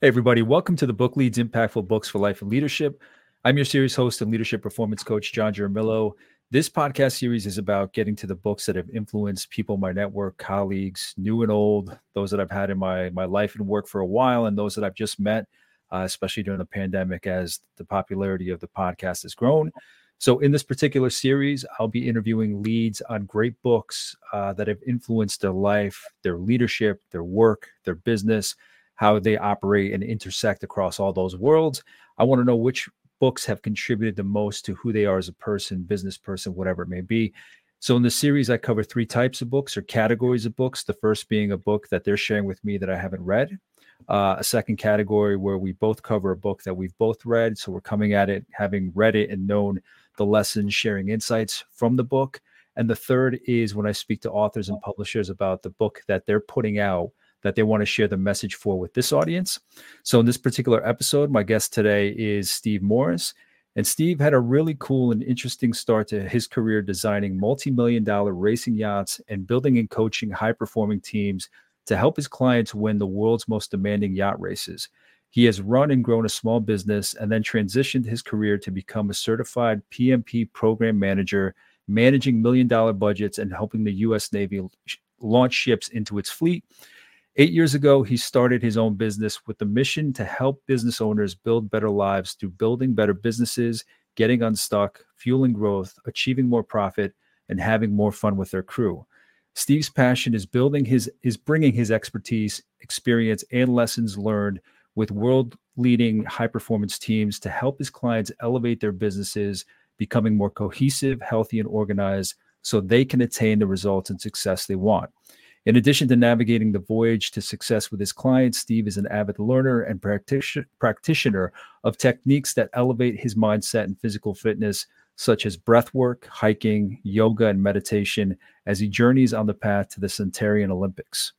Hey, everybody, welcome to the Book Leads Impactful Books for Life and Leadership. I'm your series host and leadership performance coach, John Jaramillo. This podcast series is about getting to the books that have influenced people my network, colleagues, new and old, those that I've had in my, my life and work for a while, and those that I've just met, uh, especially during the pandemic as the popularity of the podcast has grown. So, in this particular series, I'll be interviewing leads on great books uh, that have influenced their life, their leadership, their work, their business how they operate and intersect across all those worlds. I want to know which books have contributed the most to who they are as a person, business person, whatever it may be. So in the series, I cover three types of books or categories of books. The first being a book that they're sharing with me that I haven't read. Uh, a second category where we both cover a book that we've both read. So we're coming at it having read it and known the lessons, sharing insights from the book. And the third is when I speak to authors and publishers about the book that they're putting out that they want to share the message for with this audience. So, in this particular episode, my guest today is Steve Morris. And Steve had a really cool and interesting start to his career designing multi million dollar racing yachts and building and coaching high performing teams to help his clients win the world's most demanding yacht races. He has run and grown a small business and then transitioned his career to become a certified PMP program manager, managing million dollar budgets and helping the U.S. Navy launch ships into its fleet. Eight years ago, he started his own business with the mission to help business owners build better lives through building better businesses, getting unstuck, fueling growth, achieving more profit, and having more fun with their crew. Steve's passion is building his is bringing his expertise, experience, and lessons learned with world-leading high-performance teams to help his clients elevate their businesses, becoming more cohesive, healthy, and organized so they can attain the results and success they want. In addition to navigating the voyage to success with his clients, Steve is an avid learner and practitioner of techniques that elevate his mindset and physical fitness, such as breath work, hiking, yoga, and meditation, as he journeys on the path to the Centenarian Olympics.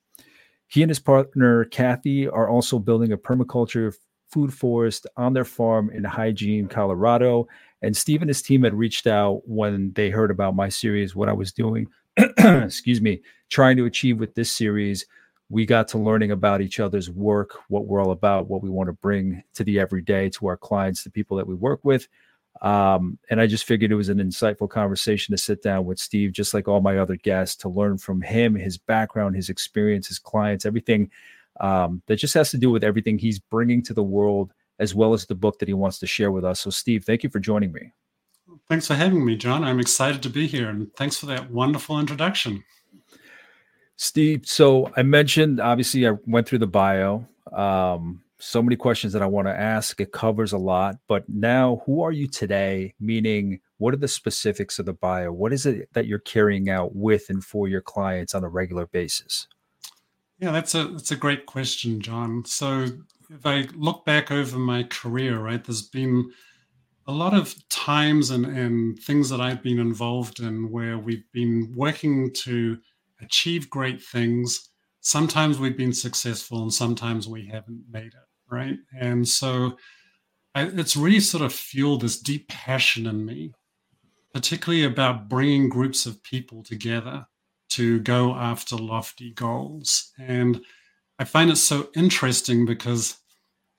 He and his partner, Kathy, are also building a permaculture food forest on their farm in Hygiene, Colorado. And Steve and his team had reached out when they heard about my series, what I was doing excuse me, trying to achieve with this series, we got to learning about each other's work, what we're all about, what we want to bring to the everyday to our clients, the people that we work with. Um, and I just figured it was an insightful conversation to sit down with Steve, just like all my other guests, to learn from him, his background, his experience, his clients, everything um, that just has to do with everything he's bringing to the world, as well as the book that he wants to share with us. So, Steve, thank you for joining me. Thanks for having me, John. I'm excited to be here, and thanks for that wonderful introduction. Steve, so I mentioned obviously I went through the bio. Um, so many questions that I want to ask. It covers a lot, but now who are you today? Meaning, what are the specifics of the bio? What is it that you're carrying out with and for your clients on a regular basis? Yeah, that's a that's a great question, John. So if I look back over my career, right, there's been a lot of times and, and things that I've been involved in where we've been working to achieve great things. Sometimes we've been successful and sometimes we haven't made it, right? And so I, it's really sort of fueled this deep passion in me, particularly about bringing groups of people together to go after lofty goals. And I find it so interesting because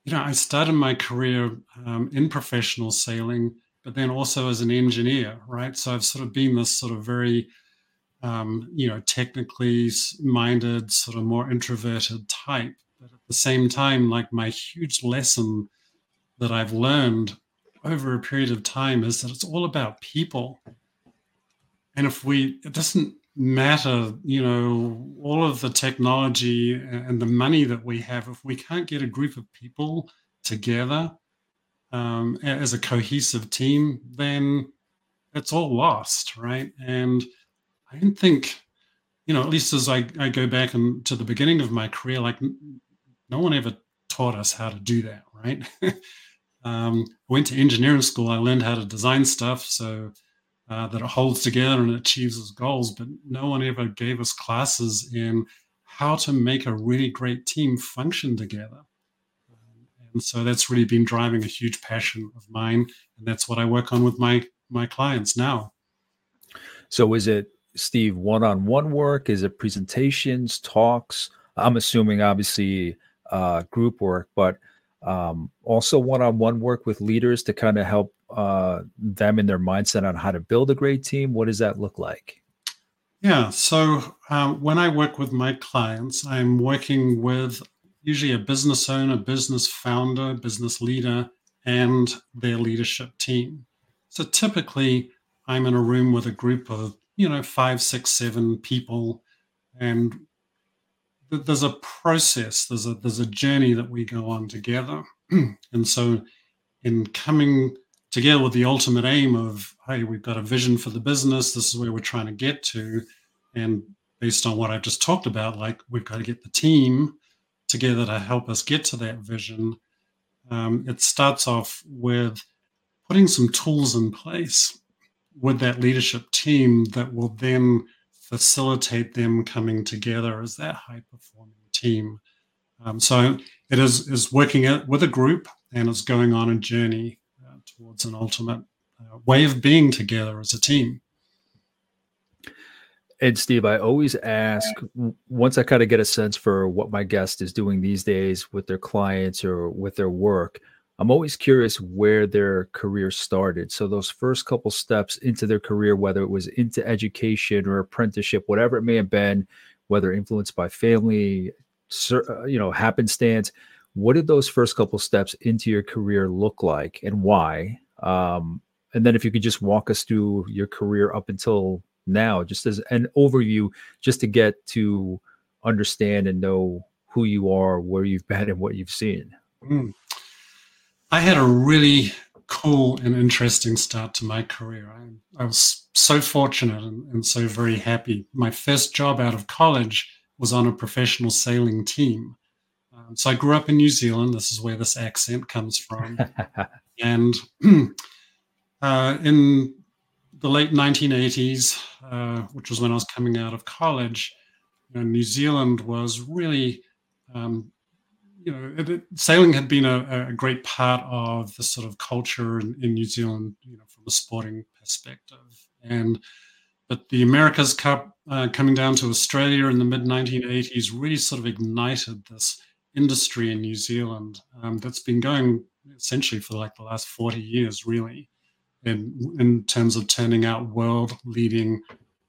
you know, I started my career um, in professional sailing, but then also as an engineer, right? So I've sort of been this sort of very, um, you know, technically minded, sort of more introverted type. But at the same time, like my huge lesson that I've learned over a period of time is that it's all about people. And if we, it doesn't matter, you know, all of the technology and the money that we have, if we can't get a group of people together um, as a cohesive team, then it's all lost, right? And I don't think, you know, at least as I, I go back and to the beginning of my career, like no one ever taught us how to do that, right? um, I went to engineering school. I learned how to design stuff. So uh, that it holds together and achieves its goals. But no one ever gave us classes in how to make a really great team function together. And so that's really been driving a huge passion of mine, and that's what I work on with my my clients now. So is it Steve one-on-one work? Is it presentations, talks? I'm assuming obviously uh, group work, but um, also one-on-one work with leaders to kind of help uh, them in their mindset on how to build a great team. What does that look like? Yeah. So um, when I work with my clients, I'm working with usually a business owner, business founder, business leader, and their leadership team. So typically, I'm in a room with a group of, you know, five, six, seven people, and there's a process, there's a there's a journey that we go on together. and so in coming together with the ultimate aim of, hey, we've got a vision for the business, this is where we're trying to get to. And based on what I've just talked about, like we've got to get the team together to help us get to that vision. Um, it starts off with putting some tools in place with that leadership team that will then facilitate them coming together as that high performing team. Um, so it is is working with a group and it's going on a journey towards an ultimate uh, way of being together as a team. And Steve, I always ask once I kind of get a sense for what my guest is doing these days with their clients or with their work. I'm always curious where their career started. So those first couple steps into their career, whether it was into education or apprenticeship, whatever it may have been, whether influenced by family, uh, you know, happenstance, what did those first couple steps into your career look like and why? Um, and then if you could just walk us through your career up until now, just as an overview, just to get to understand and know who you are, where you've been, and what you've seen. Mm. I had a really cool and interesting start to my career. I, I was so fortunate and, and, so very happy. My first job out of college was on a professional sailing team. Um, so I grew up in New Zealand. This is where this accent comes from. and uh, in the late 1980s, uh, which was when I was coming out of college, you know, New Zealand was really um, you know, it, it, sailing had been a, a, great part of the sort of culture in, in, New Zealand, you know, from a sporting perspective. And but the America's Cup uh, coming down to Australia in the mid 1980s really sort of ignited this industry in New Zealand um, that's been going essentially for like the last 40 years, really, in in terms of turning out world leading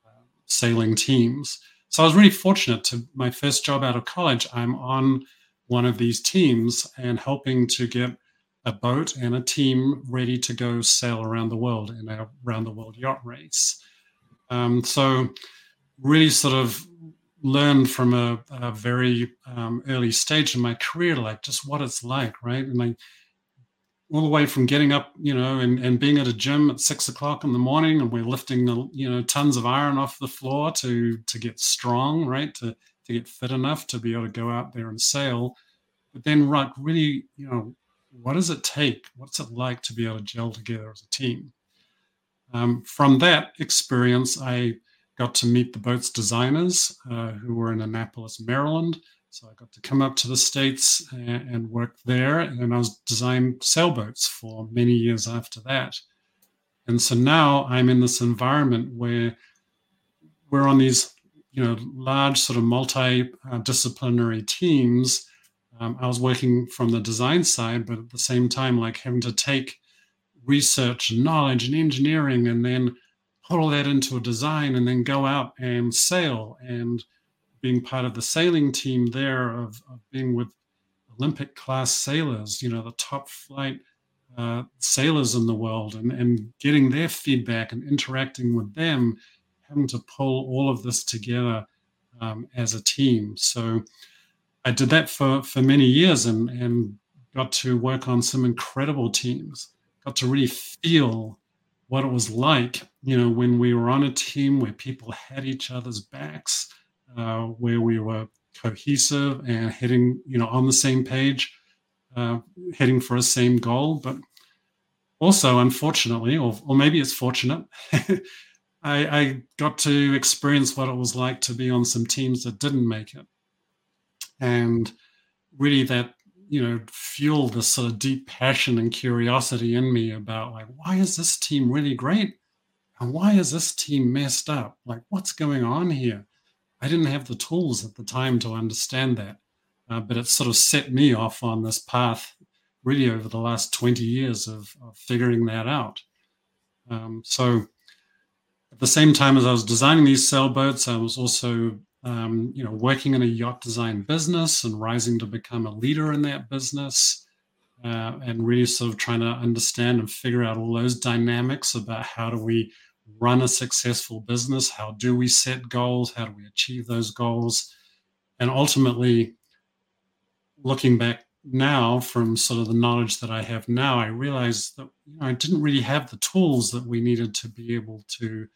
uh, sailing teams. So I was really fortunate to my first job out of college. I'm on one of these teams and helping to get a boat and a team ready to go sail around the world in a round the world yacht race. Um, so, really sort of learned from a, a very um, early stage in my career, like just what it's like, right? And like all the way from getting up, you know, and, and being at a gym at six o'clock in the morning, and we're lifting the, you know, tons of iron off the floor to to get strong, right? To to get fit enough to be able to go out there and sail. But then, right, really, you know, what does it take? What's it like to be able to gel together as a team? Um, from that experience, I got to meet the boat's designers uh, who were in Annapolis, Maryland. So I got to come up to the States and, and work there. And I was designed sailboats for many years after that. And so now I'm in this environment where we're on these you know large sort of multidisciplinary teams um, i was working from the design side but at the same time like having to take research and knowledge and engineering and then all that into a design and then go out and sail and being part of the sailing team there of, of being with olympic class sailors you know the top flight uh, sailors in the world and, and getting their feedback and interacting with them having to pull all of this together um, as a team. So I did that for, for many years and, and got to work on some incredible teams, got to really feel what it was like, you know, when we were on a team where people had each other's backs, uh, where we were cohesive and heading, you know, on the same page, uh, heading for a same goal. But also, unfortunately, or, or maybe it's fortunate, I, I got to experience what it was like to be on some teams that didn't make it. And really that, you know, fueled this sort of deep passion and curiosity in me about like, why is this team really great? And why is this team messed up? Like, what's going on here? I didn't have the tools at the time to understand that. uh, but it sort of set me off on this path really over the last 20 years of, of figuring that out. Um, so at the same time as I was designing these sailboats, I was also um, you know, working in a yacht design business and rising to become a leader in that business, uh, and really sort of trying to understand and figure out all those dynamics about how do we run a successful business, how do we set goals, how do we achieve those goals, and ultimately, looking back now from sort of the knowledge that I have now, I realized that you know, I didn't really have the tools that we needed to be able to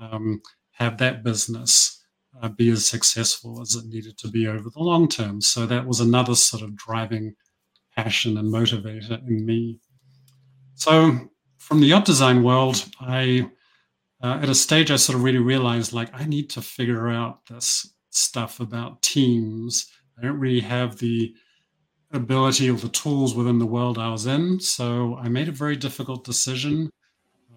um, have that business uh, be as successful as it needed to be over the long term. So that was another sort of driving passion and motivator in me. So from the yacht design world, I uh, at a stage I sort of really realized like I need to figure out this stuff about teams. I don't really have the ability or the tools within the world I was in. So I made a very difficult decision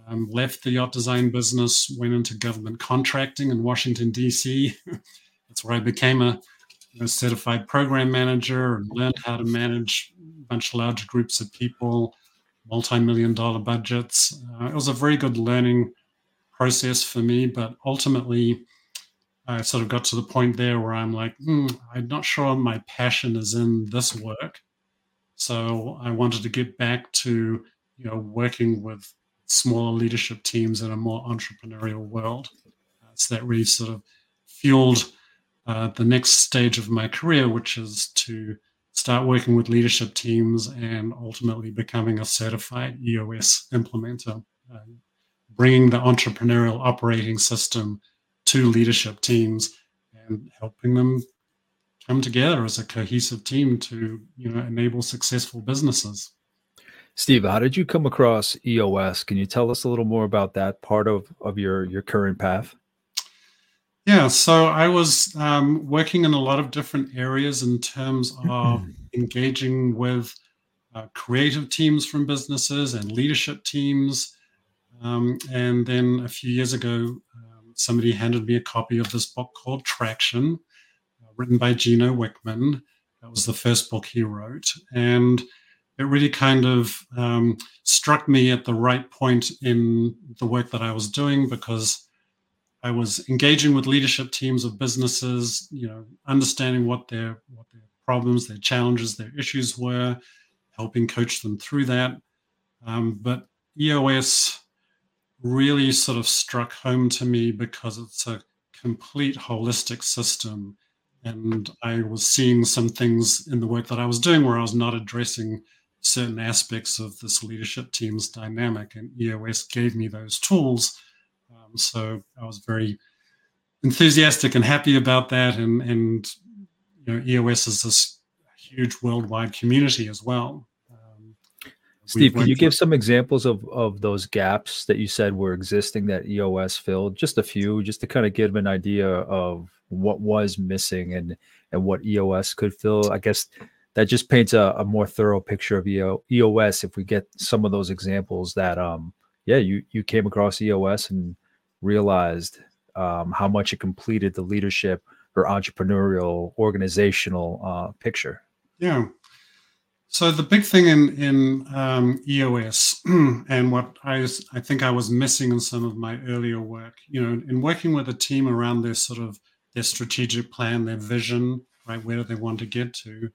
um, left the yacht design business, went into government contracting in Washington, D.C. That's where I became a, a, certified program manager and learned how to manage a bunch of large groups of people, multi million dollar budgets. Uh, it was a very good learning process for me, but ultimately, I sort of got to the point there where I'm like, hmm, I'm not sure my passion is in this work. So I wanted to get back to, you know, working with smaller leadership teams in a more entrepreneurial world. Uh, so that really sort of fueled uh, the next stage of my career, which is to start working with leadership teams and ultimately becoming a certified EOS implementer, uh, bringing the entrepreneurial operating system to leadership teams and helping them come together as a cohesive team to you know enable successful businesses. Steve, how did you come across EOS? Can you tell us a little more about that part of, of your, your current path? Yeah, so I was um, working in a lot of different areas in terms of engaging with uh, creative teams from businesses and leadership teams. Um, and then a few years ago, um, somebody handed me a copy of this book called Traction, uh, written by Gino Wickman. That was the first book he wrote. And it really kind of um, struck me at the right point in the work that I was doing because I was engaging with leadership teams of businesses, you know, understanding what their what their problems, their challenges, their issues were, helping coach them through that. Um, but EOS really sort of struck home to me because it's a complete holistic system. And I was seeing some things in the work that I was doing where I was not addressing certain aspects of this leadership team's dynamic, and EOS gave me those tools. Um, so I was very enthusiastic and happy about that. And, and you know, EOS is this huge worldwide community as well. Um, Steve, can you give some examples of, of those gaps that you said were existing that EOS filled? Just a few, just to kind of give an idea of what was missing and and what EOS could fill. I guess that just paints a, a more thorough picture of EO, EOS if we get some of those examples that um yeah you you came across EOS and realized um, how much it completed the leadership or entrepreneurial organizational uh, picture. Yeah. So the big thing in in um, EOS and what I I think I was missing in some of my earlier work, you know, in working with a team around their sort of their strategic plan, their vision, right, where do they want to get to,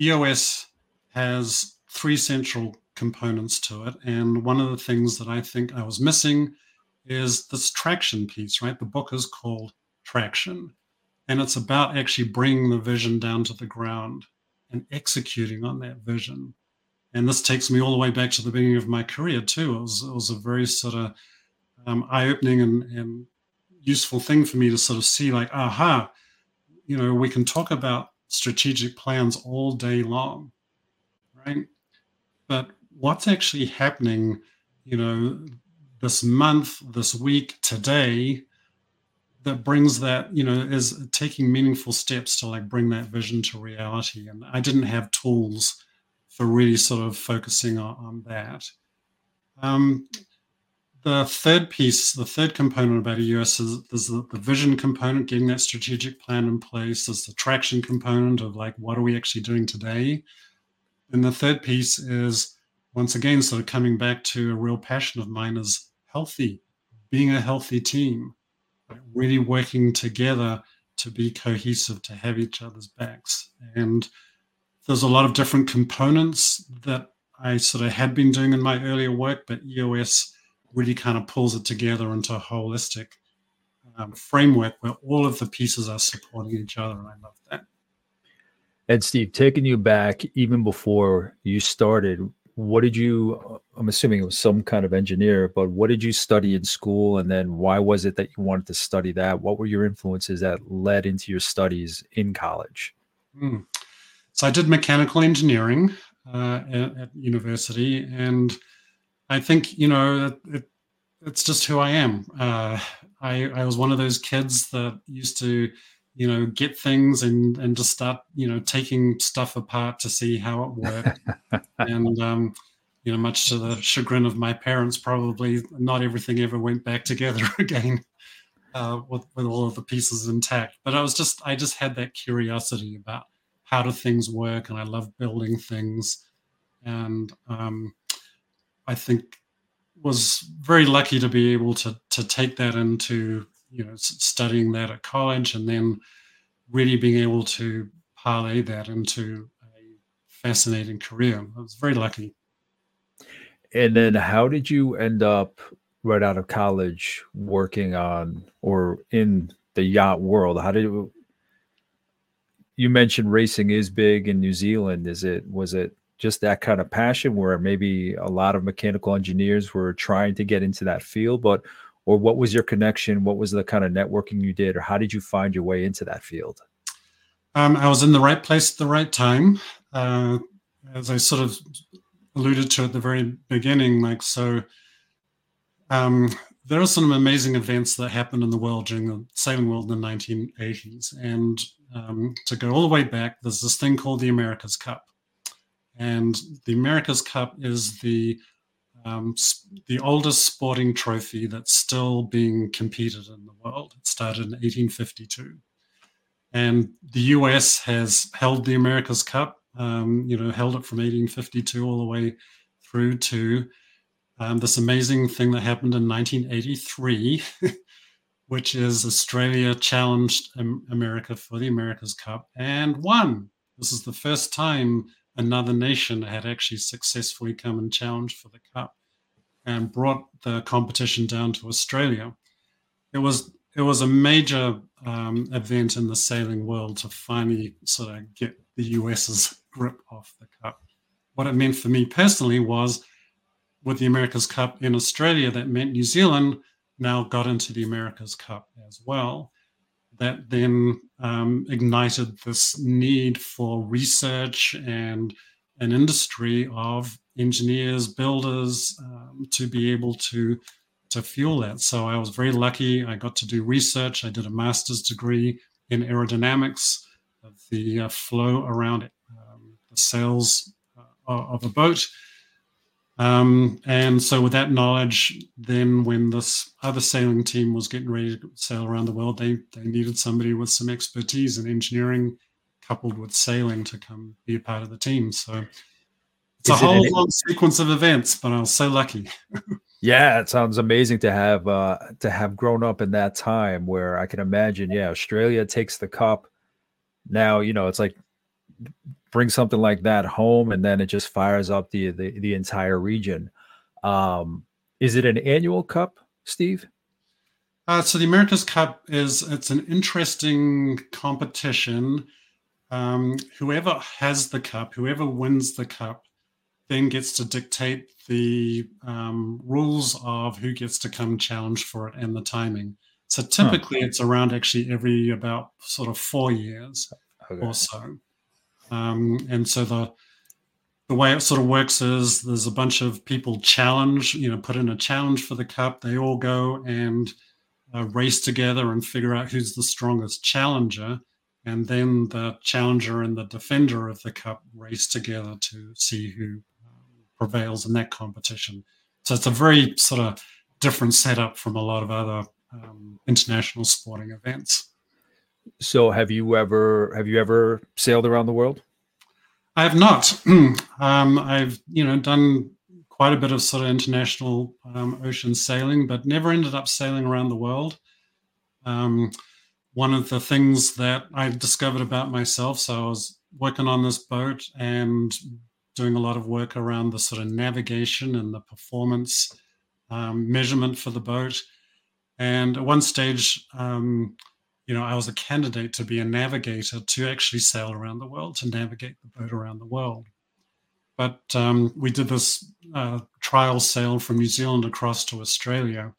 EOS has three central components to it. And one of the things that I think I was missing is this traction piece, right? The book is called Traction. And it's about actually bringing the vision down to the ground and executing on that vision. And this takes me all the way back to the beginning of my career, too. It was, it was a very sort of um, eye opening and, and useful thing for me to sort of see, like, aha, you know, we can talk about strategic plans all day long, right? But what's actually happening, you know, this month, this week, today, that brings that, you know, is taking meaningful steps to like bring that vision to reality. And I didn't have tools for really sort of focusing on, on that. Um, the third piece, the third component about EOS is there's the, the, vision component, getting that strategic plan in place. There's the traction component of like, what are we actually doing today? And the third piece is, once again, sort of coming back to a real passion of mine is healthy, being a healthy team, really working together to be cohesive, to have each other's backs. And there's a lot of different components that I sort of had been doing in my earlier work, but EOS really kind of pulls it together into a holistic um, framework where all of the pieces are supporting each other. And I love that. And Steve, taking you back even before you started, what did you, I'm assuming it was some kind of engineer, but what did you study in school? And then why was it that you wanted to study that? What were your influences that led into your studies in college? Mm. So I did mechanical engineering uh, at, at, university. And I think, you know, it, it, it's just who I am. Uh, I, I was one of those kids that used to, you know, get things and, and just start, you know, taking stuff apart to see how it worked. and, um, you know, much to the chagrin of my parents, probably not everything ever went back together again uh, with, with all of the pieces intact. But I was just, I just had that curiosity about how do things work, and I love building things. And um, I think was very lucky to be able to to take that into you know studying that at college, and then really being able to parlay that into a fascinating career. I was very lucky. And then, how did you end up right out of college working on or in the yacht world? How did you, you mentioned racing is big in New Zealand. Is it was it just that kind of passion where maybe a lot of mechanical engineers were trying to get into that field, but or what was your connection? What was the kind of networking you did, or how did you find your way into that field? Um, I was in the right place at the right time. Uh, as I sort of alluded to at the very beginning, Mike. So um, there are some amazing events that happened in the world during the sailing world in the 1980s. And um, to go all the way back, there's this thing called the America's Cup. And the America's Cup is the um, the oldest sporting trophy that's still being competed in the world. It started in 1852, and the U.S. has held the America's Cup. Um, you know, held it from 1852 all the way through to um, this amazing thing that happened in 1983 which is Australia challenged America for the America's Cup and won. This is the first time another nation had actually successfully come and challenged for the Cup and brought the competition down to Australia. It was it was a major um, event in the sailing world to finally sort of get the US's grip off the Cup. What it meant for me personally was with the America's Cup in Australia, that meant New Zealand now got into the America's Cup as well. That then um, ignited this need for research and an industry of engineers, builders um, to be able to to fuel that. So I was very lucky. I got to do research. I did a master's degree in aerodynamics of the uh, flow around it, um, the sails uh, of a boat. Um, and so, with that knowledge, then when this other sailing team was getting ready to sail around the world, they they needed somebody with some expertise in engineering, coupled with sailing, to come be a part of the team. So it's Is a whole it long sequence of events, but I was so lucky. yeah, it sounds amazing to have uh, to have grown up in that time where I can imagine. Yeah, Australia takes the cup. Now you know it's like bring something like that home and then it just fires up the the, the entire region. Um, is it an annual cup steve? Uh, so the america's cup is it's an interesting competition. Um, whoever has the cup whoever wins the cup then gets to dictate the um, rules of who gets to come challenge for it and the timing. So typically huh. it's around actually every about sort of four years okay. or so um, and so the the way it sort of works is there's a bunch of people challenge, you know, put in a challenge for the cup. They all go and uh, race together and figure out who's the strongest challenger. And then the challenger and the defender of the cup race together to see who um, prevails in that competition. So it's a very sort of different setup from a lot of other um, international sporting events. So, have you ever have you ever sailed around the world? I have not. um, I've you know done quite a bit of sort of international um, ocean sailing, but never ended up sailing around the world. Um, one of the things that I discovered about myself, so I was working on this boat and doing a lot of work around the sort of navigation and the performance um, measurement for the boat. And at one stage, um, you know, I was a candidate to be a navigator to actually sail around the world, to navigate the boat around the world. But um, we did this uh, trial sail from New Zealand across to Australia.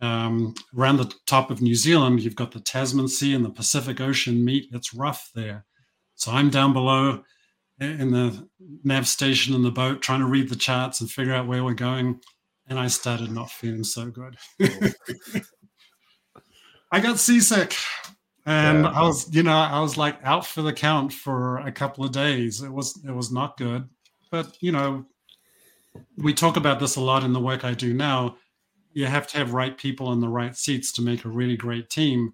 Um, around the top of New Zealand, you've got the Tasman Sea and the Pacific Ocean meet. It's rough there. So I'm down below in the nav station in the boat trying to read the charts and figure out where we're going and I started not feeling so good. I got seasick. And yeah. I was, you know, I was like out for the count for a couple of days. It was it was not good. But, you know, we talk about this a lot in the work I do now. You have to have right people in the right seats to make a really great team.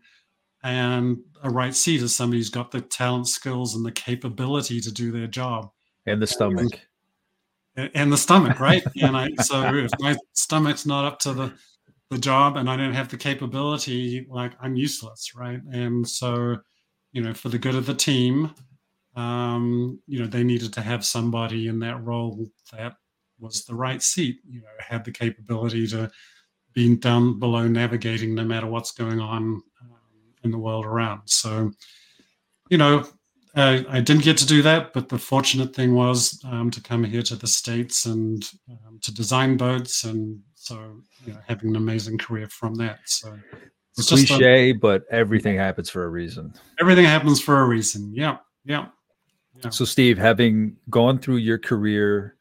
And a right seat is somebody who's got the talent, skills, and the capability to do their job. And the stomach. And, and the stomach, right? and I so if my stomach's not up to the the job and I don't have the capability, like I'm useless, right? And so, you know, for the good of the team, um, you know, they needed to have somebody in that role that was the right seat, you know, had the capability to be down below navigating no matter what's going on um, in the world around. So, you know, uh, I didn't get to do that, but the fortunate thing was um, to come here to the States and um, to design boats. And so, you know, having an amazing career from that. So, it's cliche, a, but everything happens for a reason. Everything happens for a reason. Yeah. Yeah. yeah. So, Steve, having gone through your career,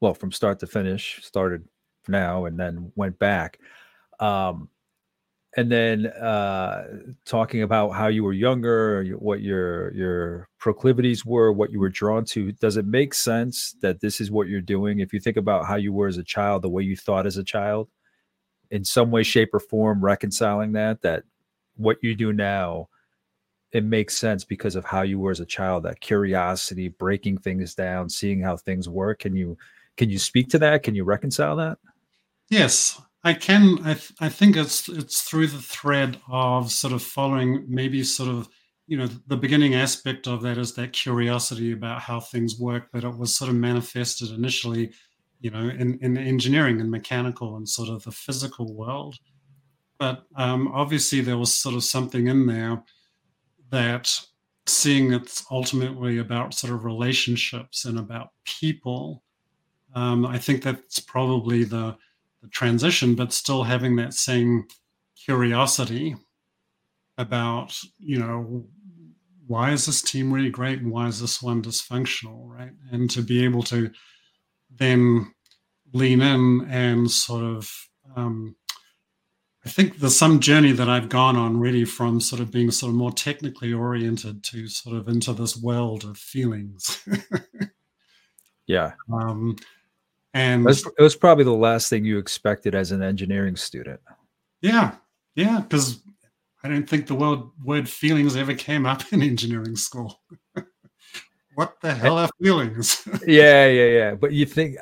well, from start to finish, started now and then went back. Um, and then uh, talking about how you were younger, what your your proclivities were, what you were drawn to. Does it make sense that this is what you're doing? If you think about how you were as a child, the way you thought as a child, in some way, shape, or form, reconciling that that what you do now, it makes sense because of how you were as a child. That curiosity, breaking things down, seeing how things work. Can you can you speak to that? Can you reconcile that? Yes, I can. I, th- I think it's it's through the thread of sort of following maybe sort of you know the beginning aspect of that is that curiosity about how things work, but it was sort of manifested initially, you know, in, in engineering and mechanical and sort of the physical world. But um, obviously there was sort of something in there that seeing it's ultimately about sort of relationships and about people. Um, I think that's probably the the transition, but still having that same curiosity about, you know, why is this team really great and why is this one dysfunctional, right? And to be able to then lean in and sort of, um, I think there's some journey that I've gone on really from sort of being sort of more technically oriented to sort of into this world of feelings. yeah. Um, and it was, it was probably the last thing you expected as an engineering student. Yeah, yeah, because I don't think the word word feelings ever came up in engineering school. what the hell are feelings? yeah, yeah, yeah. But you think,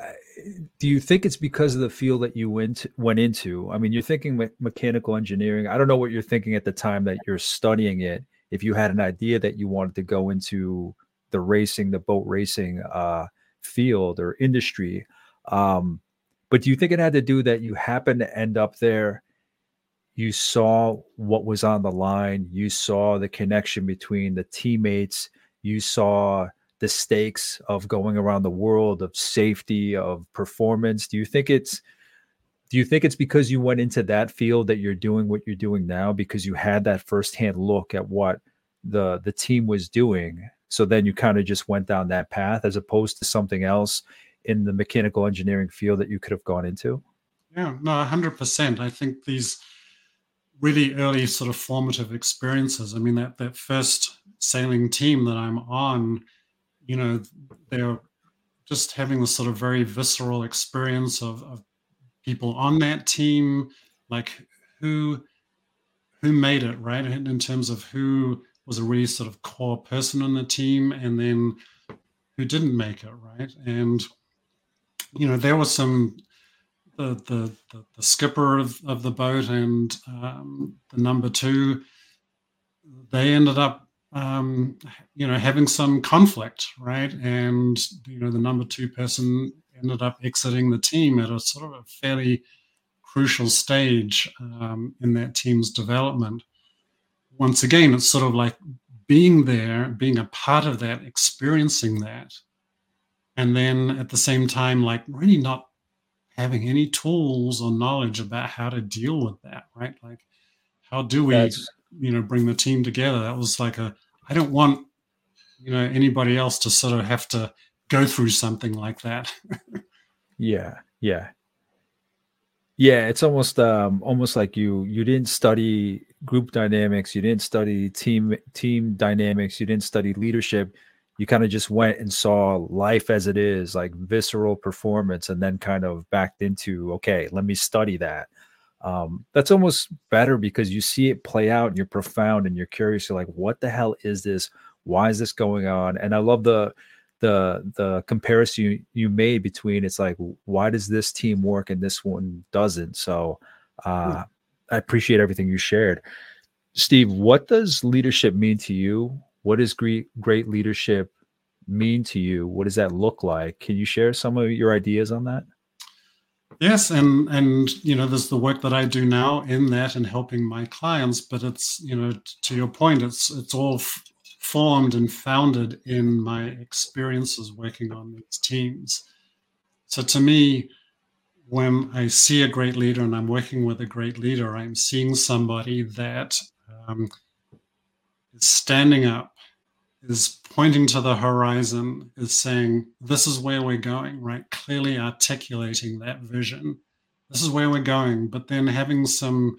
do you think it's because of the field that you went went into? I mean, you're thinking me- mechanical engineering. I don't know what you're thinking at the time that you're studying it. If you had an idea that you wanted to go into the racing, the boat racing uh, field or industry, um, but do you think it had to do that you happened to end up there? You saw what was on the line. You saw the connection between the teammates. You saw the stakes of going around the world, of safety, of performance. Do you think it's do you think it's because you went into that field that you're doing what you're doing now because you had that firsthand look at what the the team was doing so then you kind of just went down that path as opposed to something else in the mechanical engineering field that you could have gone into? Yeah, no, 100%. I think these really early sort of formative experiences, I mean, that, that first sailing team that I'm on, you know, they're just having this sort of very visceral experience of, of people on that team, like who who made it right in terms of who was a really sort of core person on the team, and then who didn't make it right. And you know, there was some the the the, the skipper of, of the boat and um, the number two. They ended up um, you know, having some conflict, right? And you know, the number two person ended up exiting the team at a sort of a fairly crucial stage um, in that team's development. Once again, it's sort of like being there, being a part of that, experiencing that, and then at the same time, like really not having any tools or knowledge about how to deal with that, right? Like, how do we, That's... you know, bring the team together? That was like a I don't want you know anybody else to sort of have to go through something like that. yeah, yeah. Yeah, it's almost um almost like you you didn't study group dynamics, you didn't study team team dynamics, you didn't study leadership. You kind of just went and saw life as it is, like visceral performance, and then kind of backed into, okay, let me study that. Um, that's almost better because you see it play out and you're profound and you're curious you're like what the hell is this? Why is this going on? And i love the the the comparison you, you made between it's like why does this team work and this one doesn't? So uh, i appreciate everything you shared. Steve what does leadership mean to you what does great great leadership mean to you? What does that look like? Can you share some of your ideas on that? Yes, and and you know, there's the work that I do now in that and helping my clients, but it's you know, to your point, it's it's all f- formed and founded in my experiences working on these teams. So to me, when I see a great leader and I'm working with a great leader, I'm seeing somebody that um, is standing up is pointing to the horizon, is saying, This is where we're going, right? Clearly articulating that vision. This is where we're going, but then having some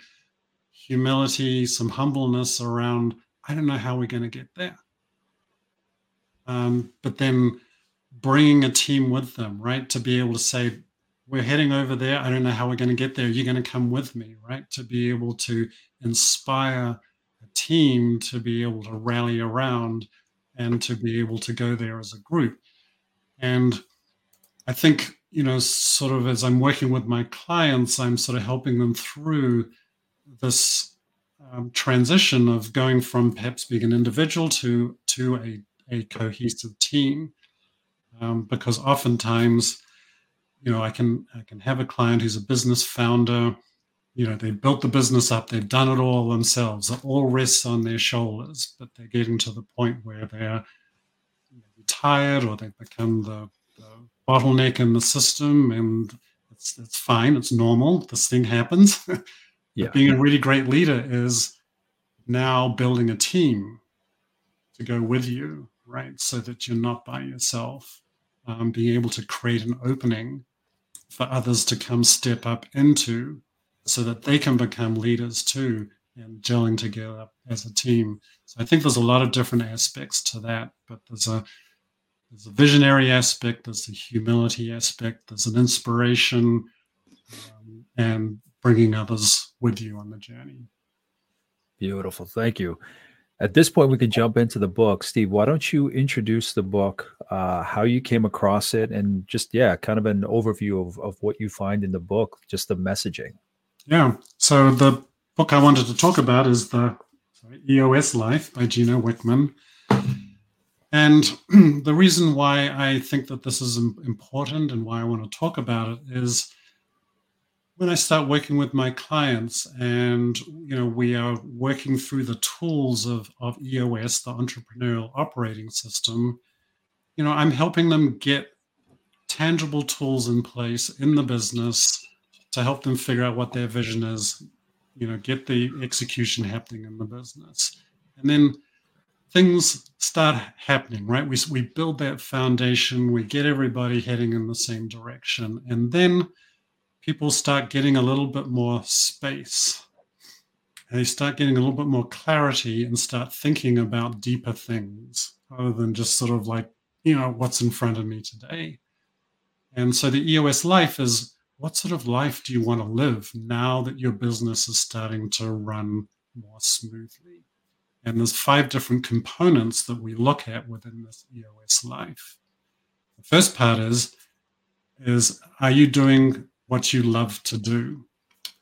humility, some humbleness around, I don't know how we're going to get there. Um, but then bringing a team with them, right? To be able to say, we're heading over there. I don't know how we're going to get there. You're going to come with me, right? To be able to inspire a team to be able to rally around and to be able to go there as a group. And I think, you know, sort of as I'm working with my clients, I'm sort of helping them through this um, transition of going from perhaps being an individual to to a, a cohesive team. Um, because oftentimes, you know, I can I can have a client who's a business founder you know, they've built the business up, they've done it all themselves. It all rests on their shoulders, but they're getting to the point where they're tired or they've become the, the bottleneck in the system, and it's it's fine, it's normal. This thing happens. yeah. Being a really great leader is now building a team to go with you, right? So that you're not by yourself. Um, being able to create an opening for others to come step up into so that they can become leaders too and gelling together as a team. So I think there's a lot of different aspects to that, but there's a there's a visionary aspect, there's a humility aspect, there's an inspiration, um, and bringing others with you on the journey. Beautiful, thank you. At this point, we can jump into the book. Steve, why don't you introduce the book, uh, how you came across it, and just, yeah, kind of an overview of, of what you find in the book, just the messaging. Yeah. So the book I wanted to talk about is the sorry, EOS Life by Gino Wickman. And the reason why I think that this is important and why I want to talk about it is when I start working with my clients and you know we are working through the tools of, of EOS, the entrepreneurial operating system, you know, I'm helping them get tangible tools in place in the business to help them figure out what their vision is, you know, get the execution happening in the business. And then things start happening, right? We, we build that foundation, we get everybody heading in the same direction. And then people start getting a little bit more space. And they start getting a little bit more clarity and start thinking about deeper things rather than just sort of like, you know, what's in front of me today. And so the EOS life is what sort of life do you want to live now that your business is starting to run more smoothly? And there's five different components that we look at within this EOS life. The first part is, is are you doing what you love to do?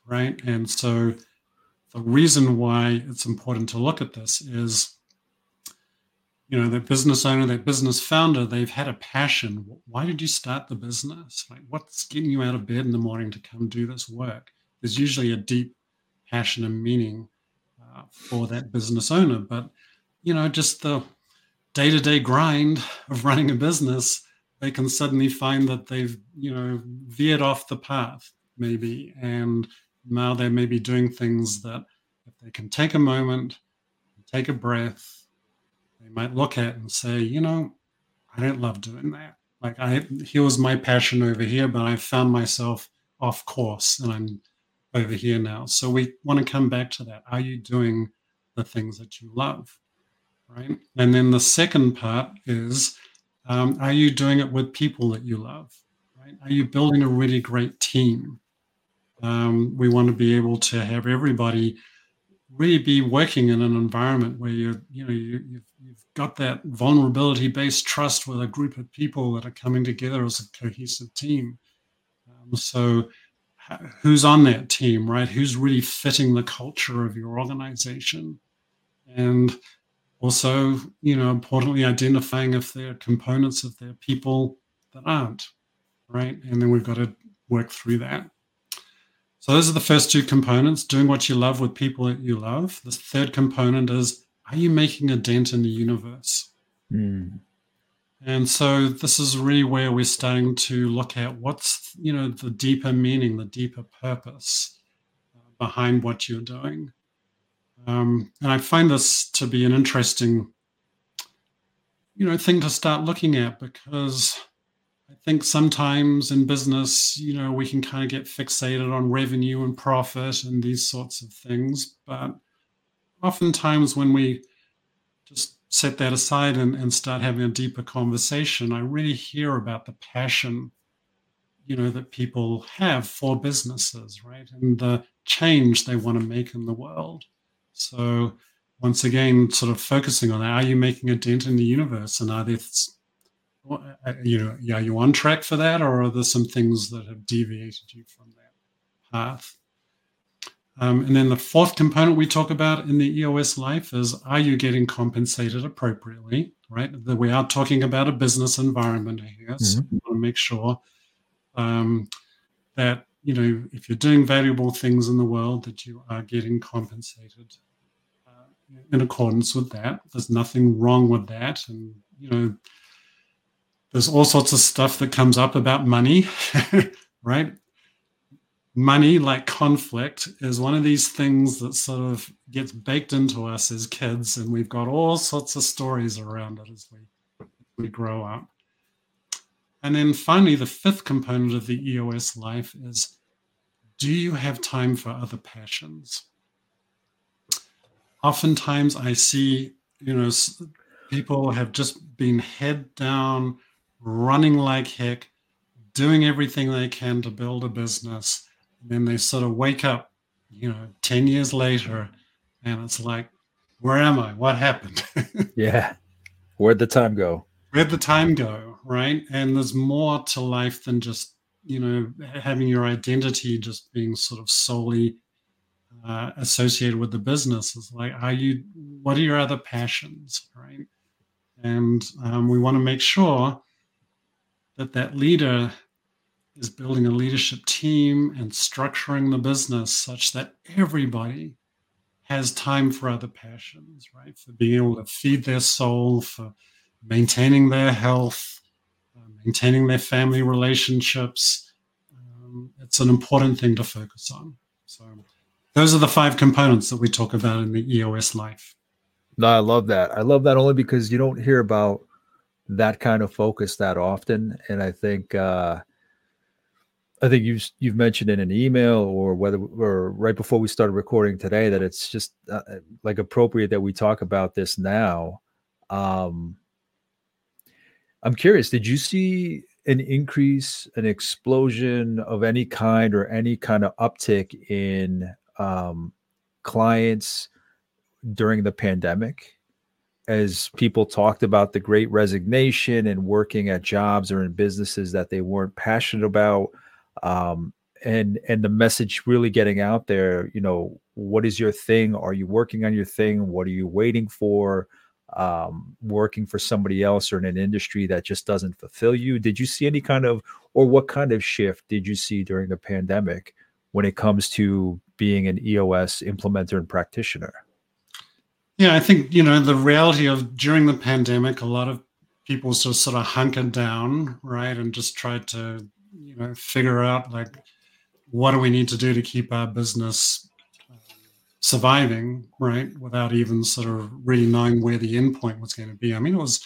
Right. And so the reason why it's important to look at this is you know that business owner that business founder they've had a passion. Why did you start the business? Like what's getting you out of bed in the morning to come do this work? There's usually a deep passion and meaning uh, for that business owner but you know just the day-to-day grind of running a business they can suddenly find that they've you know veered off the path maybe and now they may be doing things that if they can take a moment, take a breath, they might look at and say, you know, I don't love doing that. Like I here was my passion over here, but I found myself off course and I'm over here now. So we want to come back to that. Are you doing the things that you love? Right. And then the second part is um, are you doing it with people that you love? Right? Are you building a really great team? Um, we want to be able to have everybody really be working in an environment where you're, you know you, you've got that vulnerability based trust with a group of people that are coming together as a cohesive team. Um, so who's on that team, right? Who's really fitting the culture of your organization, and also you know importantly identifying if there are components of their people that aren't, right? And then we've got to work through that. So those are the first two components doing what you love with people that you love. The third component is are you making a dent in the universe? Mm. And so this is really where we're starting to look at what's, you know, the deeper meaning, the deeper purpose uh, behind what you're doing. Um, and I find this to be an interesting, you know, thing to start looking at because I think sometimes in business, you know, we can kind of get fixated on revenue and profit and these sorts of things. But oftentimes, when we just set that aside and, and start having a deeper conversation, I really hear about the passion, you know, that people have for businesses, right? And the change they want to make in the world. So, once again, sort of focusing on are you making a dent in the universe? And are there uh, you know, are you on track for that, or are there some things that have deviated you from that path? Um, and then the fourth component we talk about in the EOS life is are you getting compensated appropriately? Right, that we are talking about a business environment here, mm-hmm. so we want to make sure um, that you know if you're doing valuable things in the world that you are getting compensated uh, in accordance with that. There's nothing wrong with that, and you know there's all sorts of stuff that comes up about money, right? Money, like conflict, is one of these things that sort of gets baked into us as kids, and we've got all sorts of stories around it as we, we grow up. And then finally, the fifth component of the EOS life is do you have time for other passions? Oftentimes, I see, you know, people have just been head down running like heck, doing everything they can to build a business. And then they sort of wake up, you know, 10 years later, and it's like, where am I? What happened? yeah. Where'd the time go? Where'd the time go? Right. And there's more to life than just, you know, having your identity just being sort of solely uh, associated with the business. It's like, are you, what are your other passions? Right. And um, we want to make sure that that leader is building a leadership team and structuring the business such that everybody has time for other passions, right? For being able to feed their soul, for maintaining their health, uh, maintaining their family relationships. Um, it's an important thing to focus on. So, those are the five components that we talk about in the EOS life. No, I love that. I love that only because you don't hear about that kind of focus that often. And I think uh, I think you've you've mentioned in an email or whether or right before we started recording today that it's just uh, uh, like appropriate that we talk about this now. Um, I'm curious. Did you see an increase, an explosion of any kind, or any kind of uptick in um, clients during the pandemic? As people talked about the great resignation and working at jobs or in businesses that they weren't passionate about, um, and and the message really getting out there, you know, what is your thing? Are you working on your thing? What are you waiting for? um, working for somebody else or in an industry that just doesn't fulfill you? Did you see any kind of, or what kind of shift did you see during the pandemic when it comes to being an EOS implementer and practitioner? Yeah, I think, you know, the reality of during the pandemic, a lot of people just sort of hunkered down, right, and just tried to, you know, figure out like, what do we need to do to keep our business surviving, right, without even sort of really knowing where the end point was going to be. I mean, it was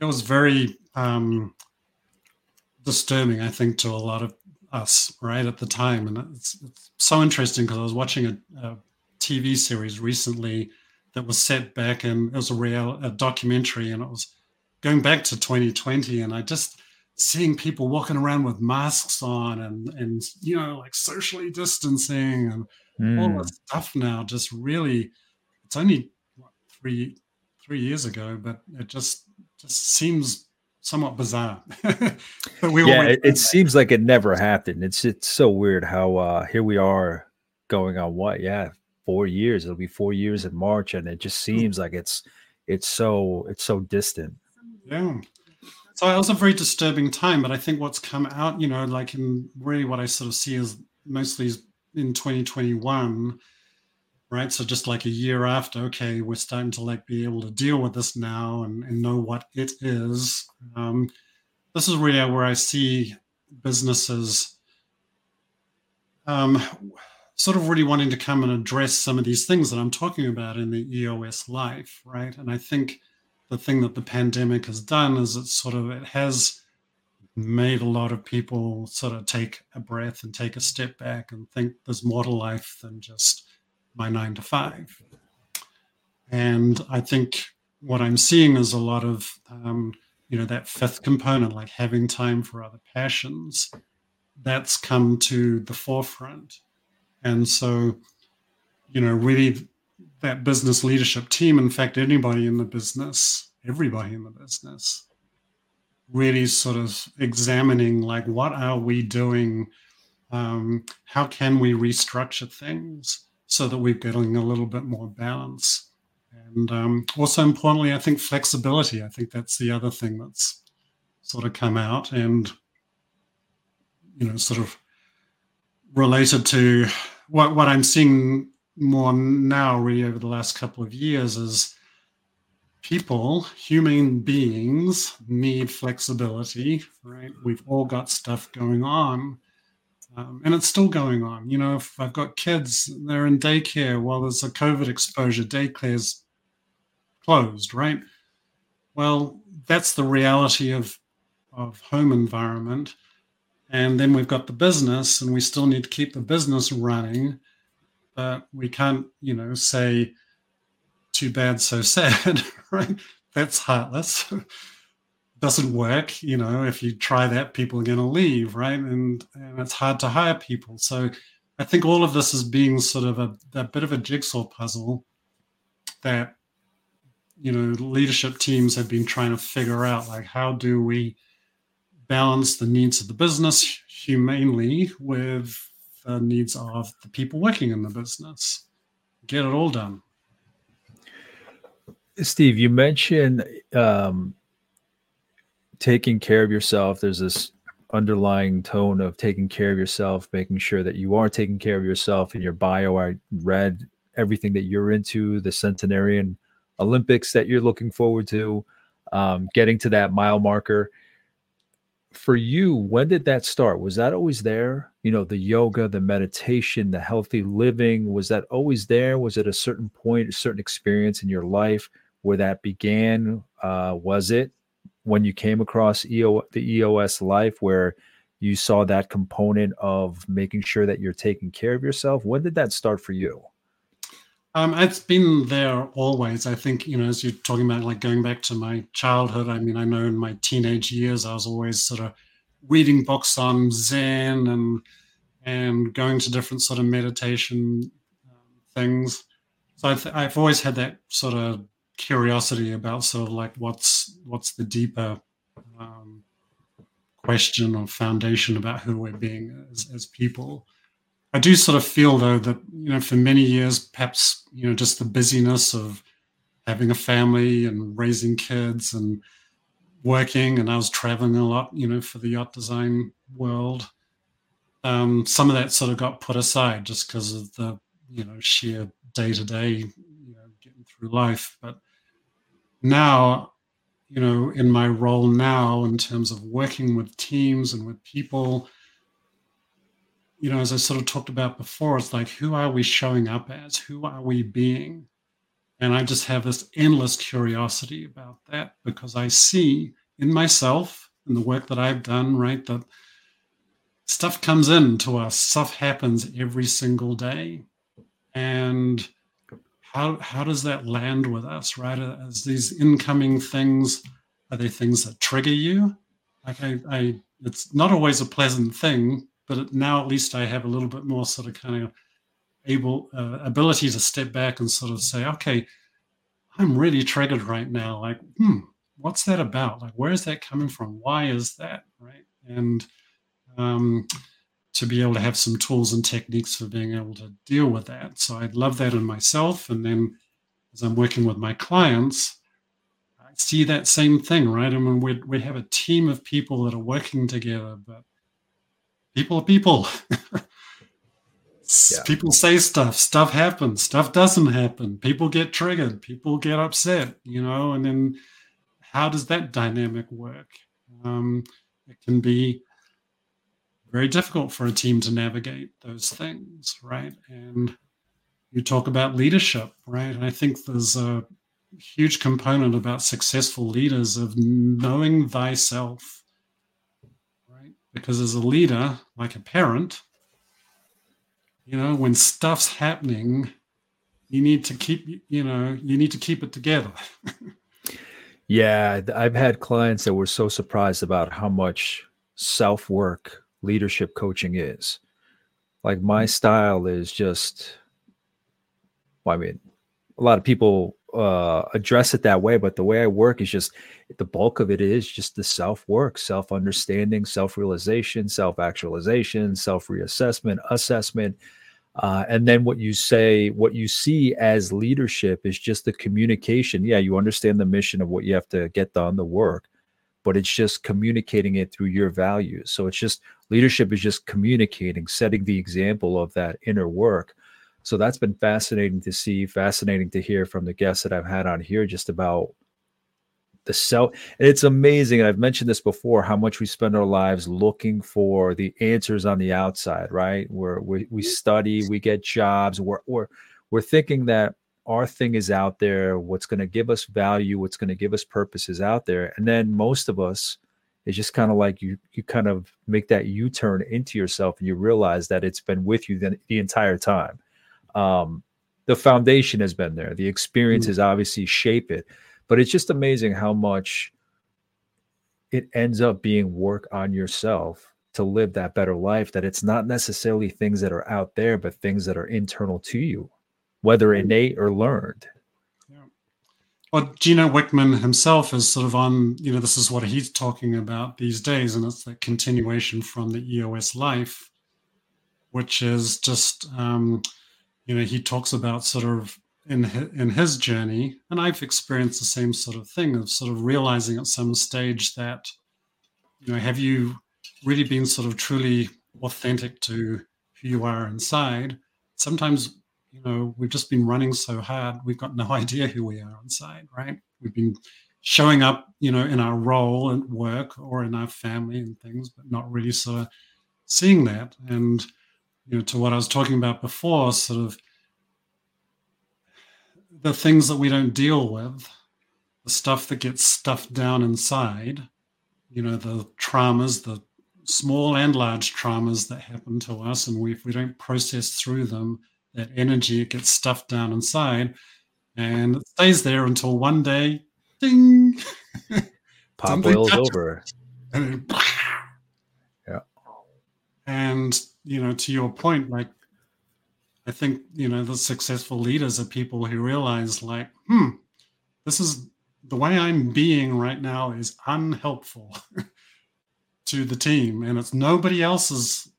it was very um, disturbing, I think, to a lot of us, right, at the time. And it's, it's so interesting because I was watching a, a, TV series recently that was set back and it was a real a documentary, and it was going back to 2020, and I just seeing people walking around with masks on and and you know like socially distancing and mm. all this stuff now just really it's only what, three three years ago but it just just seems somewhat bizarre but we yeah it, it seems like it never happened. It's it's so weird how uh here we are going on what yeah four years. It'll be four years in march and it just hmm. seems like it's it's so it's so distant. Yeah so it was a very disturbing time but i think what's come out you know like in really what i sort of see is mostly in 2021 right? So just like a year after okay we're starting to like be able to deal with this now and, and know what it is. Um, this is really where i see businesses um, sort of really wanting to come and address some of these things that i'm talking about in the eos life right? And i think the thing that the pandemic has done is it sort of it has made a lot of people sort of take a breath and take a step back and think there's more to life than just my nine to five. And I think what I'm seeing is a lot of, um, you know, that fifth component, like having time for other passions, that's come to the forefront. And so, you know, really that business leadership team, in fact, anybody in the business, everybody in the business, really sort of examining like what are we doing? Um, how can we restructure things so that we're getting a little bit more balance? And um, also importantly i think flexibility. I think that's the other thing that's sort of come out and you know sort of related to what, what i'm seeing more now really over the last couple of years is people, human beings, need flexibility, right? We've all got stuff going on. Um, and it's still going on. You know, if I've got kids, they're in daycare while there's a COVID exposure, daycare's closed, right? Well, that's the reality of, of home environment. And then we've got the business, and we still need to keep the business running. We can't, you know, say, too bad, so sad, right? That's heartless. Doesn't work. You know, if you try that, people are going to leave, right? And, and it's hard to hire people. So I think all of this is being sort of a, a bit of a jigsaw puzzle that, you know, leadership teams have been trying to figure out like, how do we balance the needs of the business humanely with the needs of the people working in the business? Get it all done. Steve, you mentioned um, taking care of yourself. There's this underlying tone of taking care of yourself, making sure that you are taking care of yourself. In your bio, I read everything that you're into, the centenarian Olympics that you're looking forward to, um, getting to that mile marker. For you, when did that start? Was that always there? You know, the yoga, the meditation, the healthy living, was that always there? Was it a certain point, a certain experience in your life where that began? Uh, was it when you came across EO, the EOS life where you saw that component of making sure that you're taking care of yourself? When did that start for you? Um, it's been there always. I think, you know, as you're talking about like going back to my childhood, I mean, I know in my teenage years, I was always sort of reading books on Zen and and going to different sort of meditation um, things. So I've, I've always had that sort of curiosity about sort of like what's what's the deeper um, question or foundation about who we're being as, as people. I do sort of feel though that you know for many years perhaps you know just the busyness of having a family and raising kids and working and I was traveling a lot you know for the yacht design world um, some of that sort of got put aside just because of the you know sheer day to day getting through life. But now you know in my role now in terms of working with teams and with people you know, as I sort of talked about before, it's like, who are we showing up as? Who are we being? And I just have this endless curiosity about that because I see in myself, in the work that I've done, right, that stuff comes in to us, stuff happens every single day. And how, how does that land with us, right? As these incoming things, are they things that trigger you? Like I, I it's not always a pleasant thing but now at least I have a little bit more sort of kind of able uh, ability to step back and sort of say, okay, I'm really triggered right now. Like, hmm, what's that about? Like, where is that coming from? Why is that? Right. And um, to be able to have some tools and techniques for being able to deal with that. So I'd love that in myself. And then as I'm working with my clients, I see that same thing, right? I mean, we, we have a team of people that are working together, but people are people. yeah. People say stuff, stuff happens, stuff doesn't happen. People get triggered, people get upset, you know, and then how does that dynamic work? Um, it can be very difficult for a team to navigate those things, right? And you talk about leadership, right? And I think there's a huge component about successful leaders of knowing thyself because as a leader, like a parent, you know, when stuff's happening, you need to keep, you know, you need to keep it together. yeah, I've had clients that were so surprised about how much self work leadership coaching is. Like my mm-hmm. style is just, well, I mean, a lot of people uh, address it that way, but the way I work is just the bulk of it is just the self work, self understanding, self realization, self actualization, self reassessment, assessment. Uh, and then what you say, what you see as leadership is just the communication. Yeah, you understand the mission of what you have to get done, the work, but it's just communicating it through your values. So it's just leadership is just communicating, setting the example of that inner work so that's been fascinating to see, fascinating to hear from the guests that I've had on here just about the self. It's amazing. And I've mentioned this before how much we spend our lives looking for the answers on the outside, right? Where we, we mm-hmm. study, we get jobs, we're, we're, we're thinking that our thing is out there, what's going to give us value, what's going to give us purpose is out there. And then most of us, it's just kind of like you you kind of make that u-turn into yourself and you realize that it's been with you the, the entire time um, the foundation has been there. The experiences mm. obviously shape it, but it's just amazing how much it ends up being work on yourself to live that better life. That it's not necessarily things that are out there, but things that are internal to you, whether innate or learned. Yeah. Well, Gino Wickman himself is sort of on, you know, this is what he's talking about these days, and it's that continuation from the EOS life, which is just um, you know he talks about sort of in his, in his journey and i've experienced the same sort of thing of sort of realizing at some stage that you know have you really been sort of truly authentic to who you are inside? Sometimes you know we've just been running so hard we've got no idea who we are inside right? We've been showing up you know in our role at work or in our family and things but not really sort of seeing that. And you know, to what I was talking about before, sort of the things that we don't deal with, the stuff that gets stuffed down inside, you know, the traumas, the small and large traumas that happen to us, and we, if we don't process through them, that energy, it gets stuffed down inside, and it stays there until one day, ding, pop boils over, and Yeah. And you know, to your point, like I think you know the successful leaders are people who realize, like, hmm, this is the way I'm being right now is unhelpful to the team, and it's nobody else's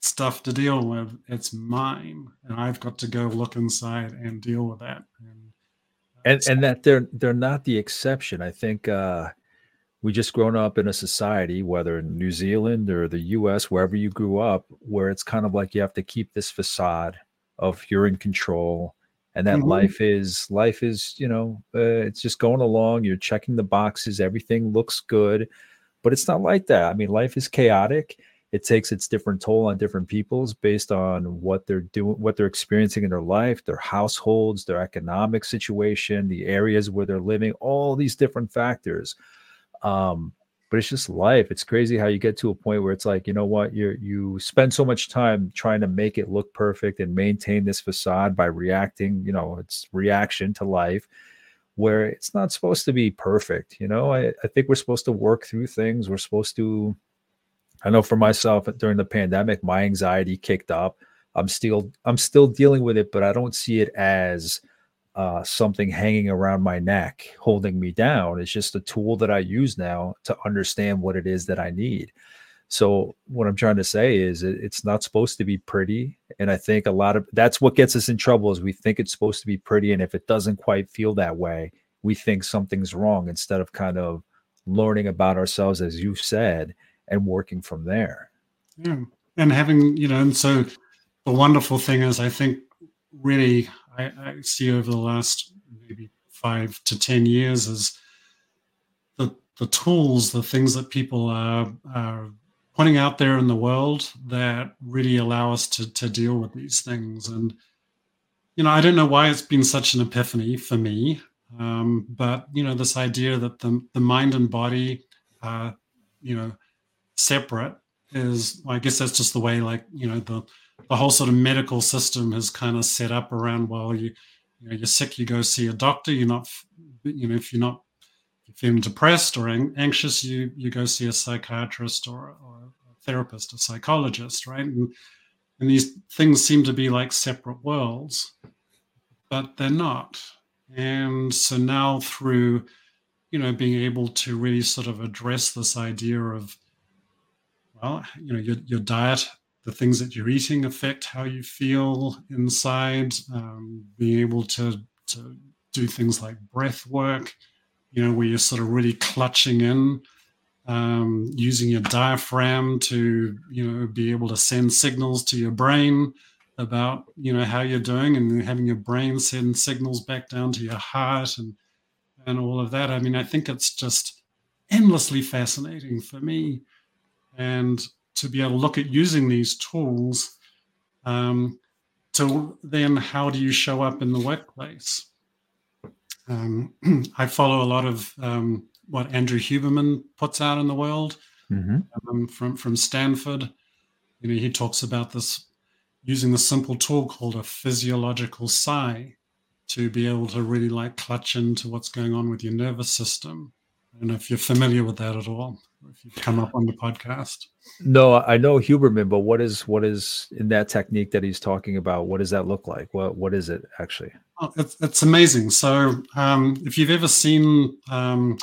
stuff to deal with. It's mine, and I've got to go look inside and deal with that. And and and that they're they're not the exception. I think uh, we just grown up in a society, whether in New Zealand or the U.S., wherever you grew up, where it's kind of like you have to keep this facade of you're in control, and that Mhm. life is life is you know uh, it's just going along. You're checking the boxes, everything looks good, but it's not like that. I mean, life is chaotic. It takes its different toll on different peoples based on what they're doing, what they're experiencing in their life, their households, their economic situation, the areas where they're living, all these different factors. Um, but it's just life. It's crazy how you get to a point where it's like, you know what, you you spend so much time trying to make it look perfect and maintain this facade by reacting, you know, it's reaction to life where it's not supposed to be perfect. You know, I, I think we're supposed to work through things. We're supposed to I know for myself during the pandemic, my anxiety kicked up. I'm still I'm still dealing with it, but I don't see it as uh, something hanging around my neck, holding me down. It's just a tool that I use now to understand what it is that I need. So what I'm trying to say is it, it's not supposed to be pretty, and I think a lot of that's what gets us in trouble is we think it's supposed to be pretty, and if it doesn't quite feel that way, we think something's wrong instead of kind of learning about ourselves, as you said, and working from there. Yeah. And having, you know, and so the wonderful thing is, I think really I, I see over the last maybe five to 10 years is the, the tools, the things that people are, are out there in the world that really allow us to, to deal with these things. And, you know, I don't know why it's been such an epiphany for me. Um, but, you know, this idea that the, the mind and body are, you know, separate is I guess that's just the way like you know the the whole sort of medical system has kind of set up around well you you know you're sick you go see a doctor you're not you know if you're not if you're feeling depressed or an- anxious you you go see a psychiatrist or, or a therapist a psychologist right? And and these things seem to be like separate worlds but they're not. And so now through you know being able to really sort of address this idea of well, you know, your, your diet, the things that you're eating affect how you feel inside. Um, being able to to do things like breath work, you know, where you're sort of really clutching in, um, using your diaphragm to, you know, be able to send signals to your brain about, you know, how you're doing, and having your brain send signals back down to your heart and and all of that. I mean, I think it's just endlessly fascinating for me and to be able to look at using these tools um, to then how do you show up in the workplace? Um, i follow a lot of um, what andrew huberman puts out in the world Mhm. um, from from stanford. You know he talks about this using the simple tool called a physiological sigh to be able to really like clutch into what's going on with your nervous system. I don't know if you're familiar with that at all if you've come up on the podcast No, I know Huberman, but what is what is in that technique that he's talking about? What does that look like? What what is it actually? Oh, it's, it's amazing. So, um, if you've ever seen, um,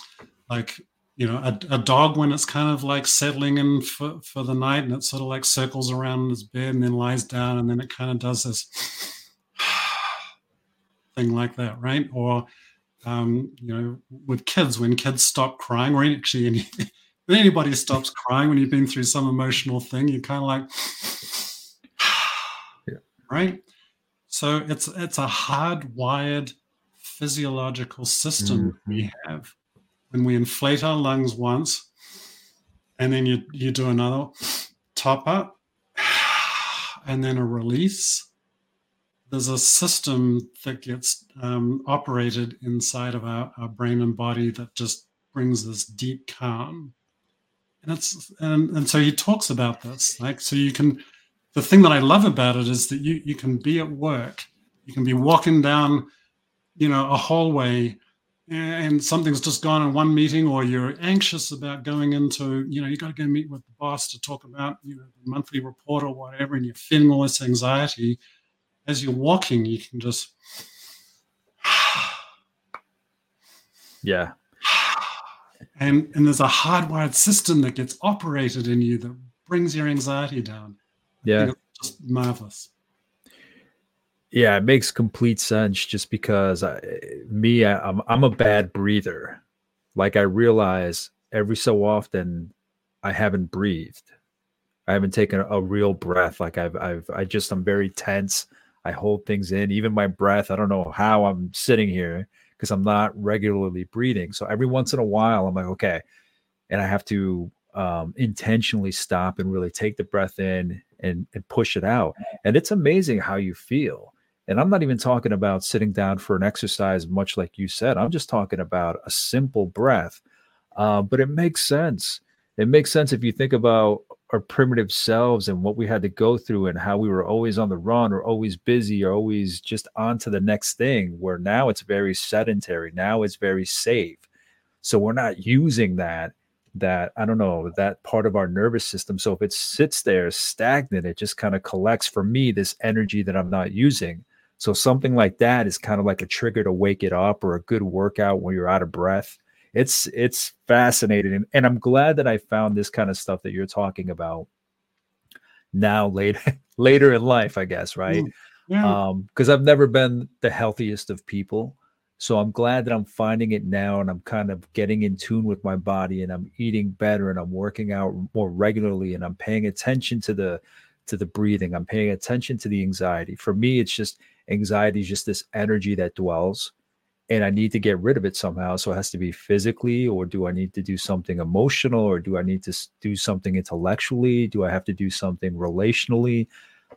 like, you know, a, a dog when it's kind of like settling in for, for the night and it sort of like circles around its bed and then lies down and then it kind of does this thing like that, right? Or, um, you know, with kids, when kids stop crying, or actually any, when anybody stops crying when you've been through some emotional thing, you're kind of like, Yeah. right? So it's it's a hardwired physiological system we have. When we inflate our lungs once, and then you you do another top up, and then a release. There's a system that gets um, operated inside of our, our brain and body that just brings this deep calm. And it's and, and so he talks about this, like so you can the thing that I love about it is that you you can be at work, you can be walking down, you know, a hallway, eh, and something's just gone in one meeting, or you're anxious about going into, you know, you got to go meet with the boss to talk about, you know, the monthly report or whatever, and you're feeling all this anxiety. As you're walking, you can just yeah and and there's a hardwired system that gets operated in you that brings your anxiety down. Yeah. just marvelous. Yeah it makes complete sense just because I, me I, I'm, I'm a bad breather. Like i realize every so often i haven't breathed. I haven't taken a, a real breath. Like i've i've i just i'm very tense. I hold things in. Even my breath i don't know how i'm sitting here because I'm not regularly breathing. So every once in a while, I'm like, okay, and I have to um, intentionally stop and really take the breath in and, and push it out. And it's amazing how you feel. And I'm not even talking about sitting down for an exercise, much like you said. I'm just talking about a simple breath. Uh, but it makes sense. It makes sense if you think about our primitive selves and what we had to go through and how we were always on the run or always busy or always just on to the next thing where now it's very sedentary now it's very safe. So we're not using that that i don't know that part of our nervous system. So if it sits there stagnant it just kind of collects for me this energy that i'm not using. So something like that is kind of like a trigger to wake it up or a good workout when you're out of breath it's it's fascinating and, i'm glad that i found this kind of stuff that you're talking about now later later in life i guess right? Mm, yeah. um because i've never been the healthiest of people so i'm glad that i'm finding it now and i'm kind of getting in tune with my body and i'm eating better and i'm working out more regularly and i'm paying attention to the to the breathing. I'm paying attention to the anxiety. For me it's just anxiety is just this energy that dwells and I need to get rid of it somehow. So it has to be physically, or do I need to do something emotional, or do I need to do something intellectually? Do I have to do something relationally?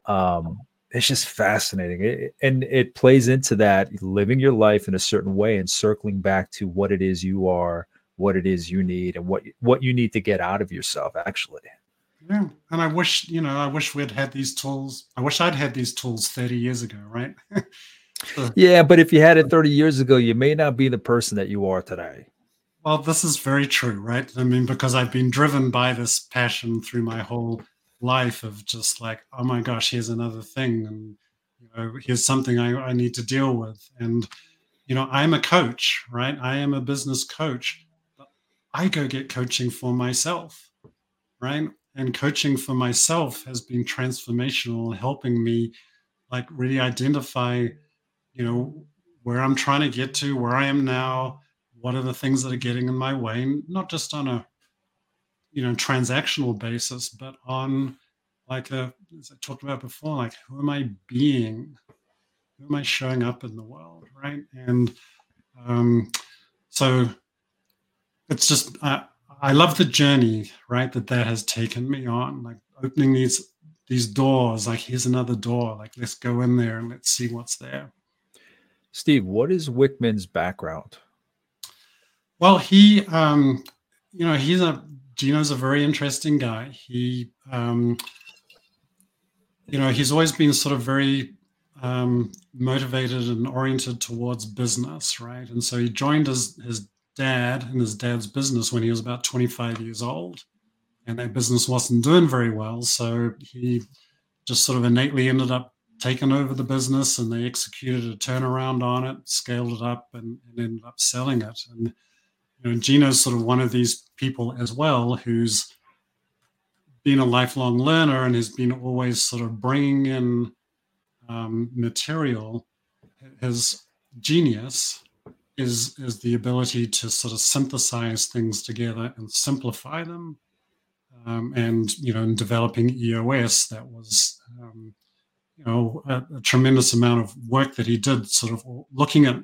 Um, it's just fascinating. It, and it plays into that living your life in a certain way and circling back to what it is you are, what it is you need, and what what you need to get out of yourself. Actually, yeah. And I wish you know, I wish we'd had these tools. I wish I'd had these tools thirty years ago, right? yeah, but if you had it 30 years ago, you may not be the person that you are today. Well, this is very true, right? I mean, because I've been driven by this passion through my whole life of just like, oh my gosh, here's another thing. And, you know, here's something I, I need to deal with. And, you know, I'm a coach, right? I am a business coach. But I go get coaching for myself, right? And coaching for myself has been transformational, helping me like really identify you know, where I'm trying to get to, where I am now, what are the things that are getting in my way, not just on a, you know, transactional basis, but on like a, as I talked about before, like who am I being? Who am I showing up in the world, right? And um, so it's just, uh, I love the journey, right, that that has taken me on, like opening these these doors. Like here's another door. Like let's go in there and let's see what's there. Steve, what is Wickman's background? Well, he, um, you know, he's a Gino's a very interesting guy. He, um, you know, he's always been sort of very um, motivated and oriented towards business, right? And so he joined his his dad and his dad's business when he was about 25 years old, and that business wasn't doing very well. So he just sort of innately ended up taken over the business and they executed a turnaround on it, scaled it up, and, and ended up selling it. And you know, Gino's sort of one of these people as well who's been a lifelong learner and has been always sort of bringing in um, material. His genius is is the ability to sort of synthesize things together and simplify them. Um, and you know, in developing EOS, that was um, you know a, a, tremendous amount of work that he did sort of looking at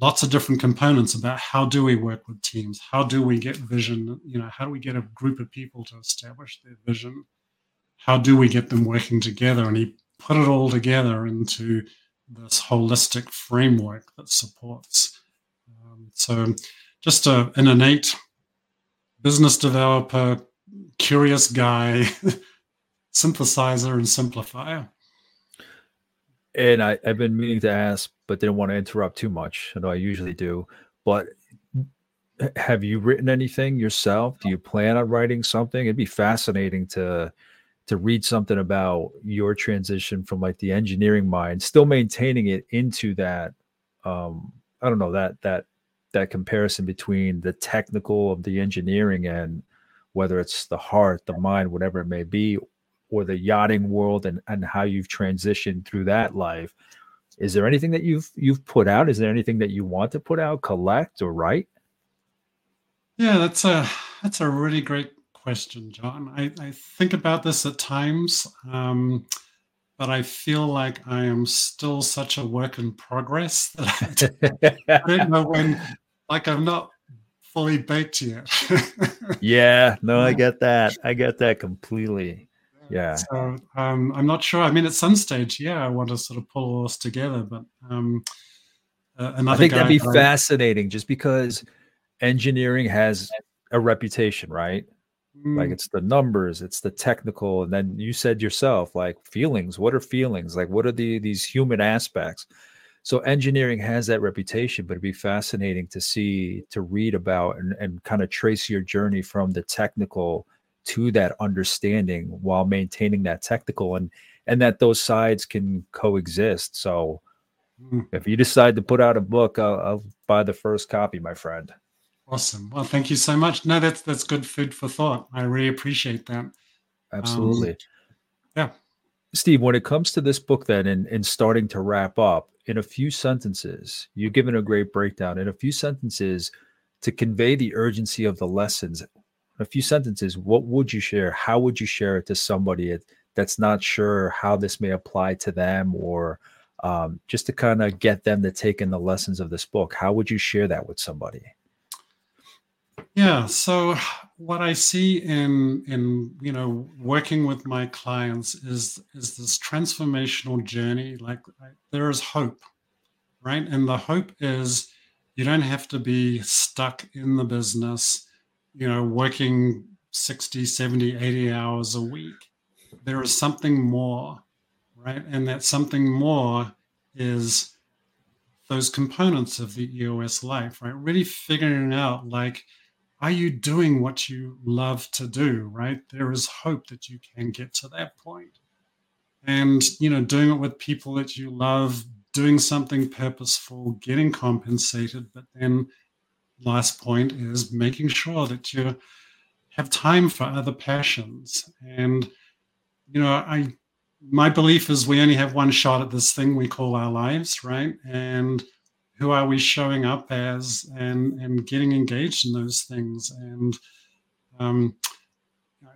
lots of different components about how do we work with teams? How do we get vision? You know how do we get a group of people to establish their vision? How do we get them working together? And he put it all together into this holistic framework that supports um, so just a, an innate business developer curious guy synthesizer and simplifier. And I, I've been meaning to ask, but didn't want to interrupt too much. I know I usually do. But have you written anything yourself? Do you plan on writing something? It'd be fascinating to to read something about your transition from like the engineering mind, still maintaining it into that um I don't know that that that comparison between the technical of the engineering and whether it's the heart, the mind, whatever it may be, or the yachting world and, and how you've transitioned through that life. Is there anything that you've you've put out? Is there anything that you want to put out, collect, or write? Yeah, that's a that's a really great question, John. I, I think about this at times, um, but I feel like I am still such a work in progress that I, I don't know when. Like I'm not fully baked yet. yeah, no, I get that. I get that completely. Yeah. So um, I'm not sure. I mean, at some stage, yeah, I want to sort of pull all this together, but um, uh, I think that'd be I, fascinating, just because engineering has a reputation, right? Mm. Like it's the numbers, it's the technical, and then you said yourself, like feelings. What are feelings? Like what are the these human aspects? so engineering has that reputation but it'd be fascinating to see to read about and, and kind of trace your journey from the technical to that understanding while maintaining that technical and and that those sides can coexist. So mm. if you decide to put out a book I'll, I'll, buy the first copy my friend. Awesome. Well thank you so much. No that's that's good food for thought. I really appreciate that. Absolutely. um, yeah. Steve when it comes to this book then and, and starting to wrap up in a few sentences, you've given a great breakdown. In a few sentences, to convey the urgency of the lessons, a few sentences, what would you share? How would you share it to somebody that's not sure how this may apply to them or um, just to kind of get them to take in the lessons of this book? How would you share that with somebody? Yeah. So what I see in in you know working with my clients is is this transformational journey. Like there is hope, right? And the hope is you don't have to be stuck in the business, you know, working 60, 70, 80 hours a week. There is something more, right? And that something more is those components of the EOS life, right? Really figuring out like are you doing what you love to do right there is hope that you can get to that point and you know doing it with people that you love doing something purposeful getting compensated but then last point is making sure that you have time for other passions. And you know i my belief is we only have one shot at this thing we call our lives right? And who are we showing up as and and getting engaged in those things? And um,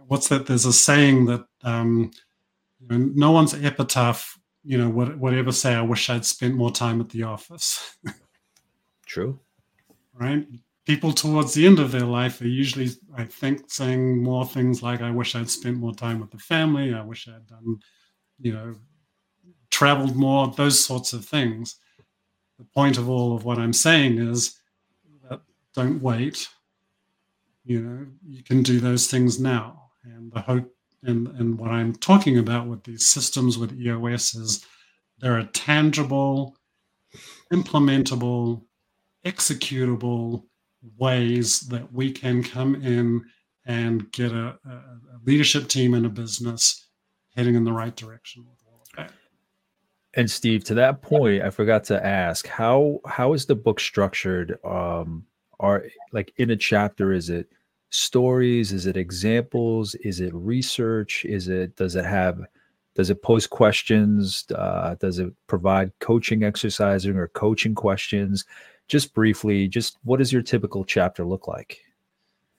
what's that there's a saying that um, you know, no one's epitaph you know would, would ever say i wish i'd spent more time at the office. True right people towards the end of their life are usually i think saying more things like i wish i'd spent more time with the family i wish i'd done you know traveled more those sorts of things the point of all of what I'm saying is that don't wait. You know, you can do those things now. And the hope and, and what I'm talking about with these systems with EOS is there are a tangible, implementable, executable ways that we can come in and get a, a leadership team in a business heading in the right direction. And Steve, to that point, I forgot to ask how how is the book structured? Um, are like in a chapter, is it stories? Is it examples? Is it research? Is it does it have does it pose questions? Uh, does it provide coaching exercising or coaching questions? Just briefly, just what does your typical chapter look like?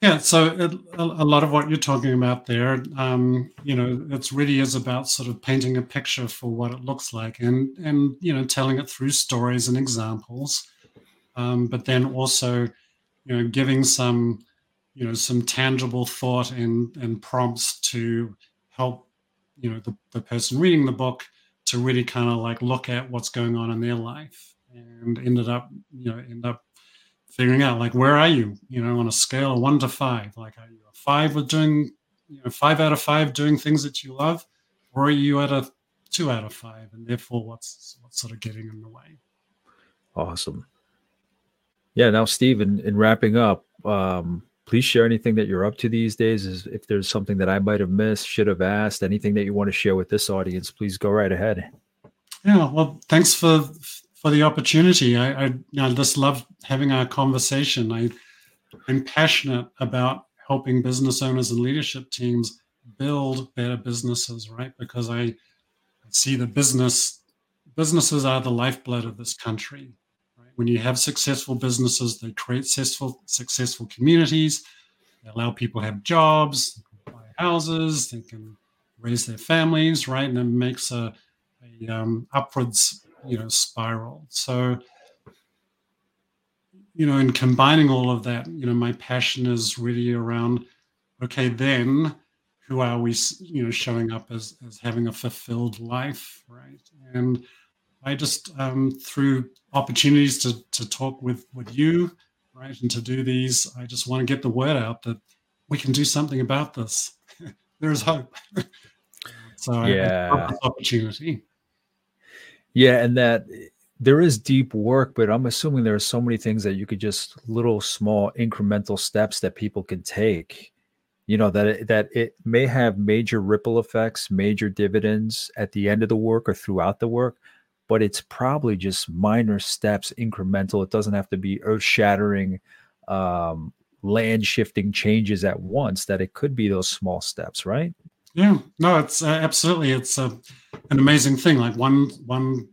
Yeah, so it, a, a, lot of what you're talking about there, um, you know, it's really is about sort of painting a picture for what it looks like, and and you know, telling it through stories and examples, um, but then also, you know, giving some, you know, some tangible thought and and prompts to help, you know, the, the person reading the book to really kind of like look at what's going on in their life, and ended up, you know, end up figuring out like where are you you know on a scale of one to five like are you a five with doing you know five out of five doing things that you love, or are you at a two out of five, and therefore what's what's sort of getting in the way? Awesome. Yeah. Now, Steve, in, in wrapping up, um, please share anything that you're up to these days. Is if there's something that I might have missed, should have asked, anything that you want to share with this audience, please go right ahead. Yeah. Well, thanks for for the opportunity. I, I, know, just love having our conversation. I, I'm passionate about helping business owners and leadership teams build better businesses, right? Because I see the business businesses are the lifeblood of this country. When you have successful businesses, they create successful successful communities. They allow people to have jobs, buy houses, they can raise their families, right? And it makes a, a um, upwards you know spiral so you know in combining all of that you know my passion is really around okay then who are we you know showing up as as having a fulfilled life right and i just um, through opportunities to to talk with with you right and to do these i just want to get the word out that we can do something about this. There's hope. So yeah. opportunity. Yeah, and that there is deep work, but I'm assuming there are so many things that you could just little small incremental steps that people can take. You know that it, that it may have major ripple effects, major dividends at the end of the work or throughout the work, but it's probably just minor steps, incremental. It doesn't have to be earth-shattering, um, land-shifting changes at once. That it could be those small steps, right? Yeah, no, it's uh, absolutely it's a, an amazing thing. Like one one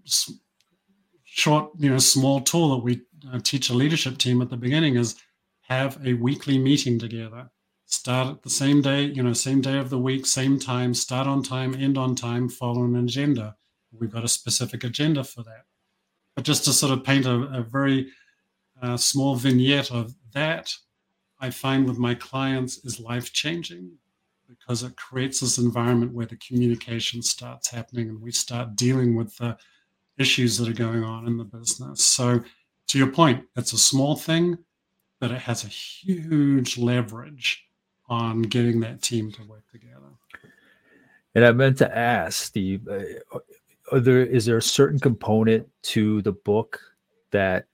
short, you know, small tool that we uh, teach a leadership team at the beginning is have a weekly meeting together. Start at the same day, you know, same day of the week, same time. Start on time, end on time. Follow an agenda. We've got a specific agenda for that. But just to sort of paint a, a very uh, small vignette of that, I find with my clients is life changing because it creates this environment where the communication starts happening and we start dealing with the issues that are going on in the business. So, to your point, it's a small thing, but it has a huge leverage on getting that team to work together. And I meant to ask, Steve, are there is there a certain component to the book that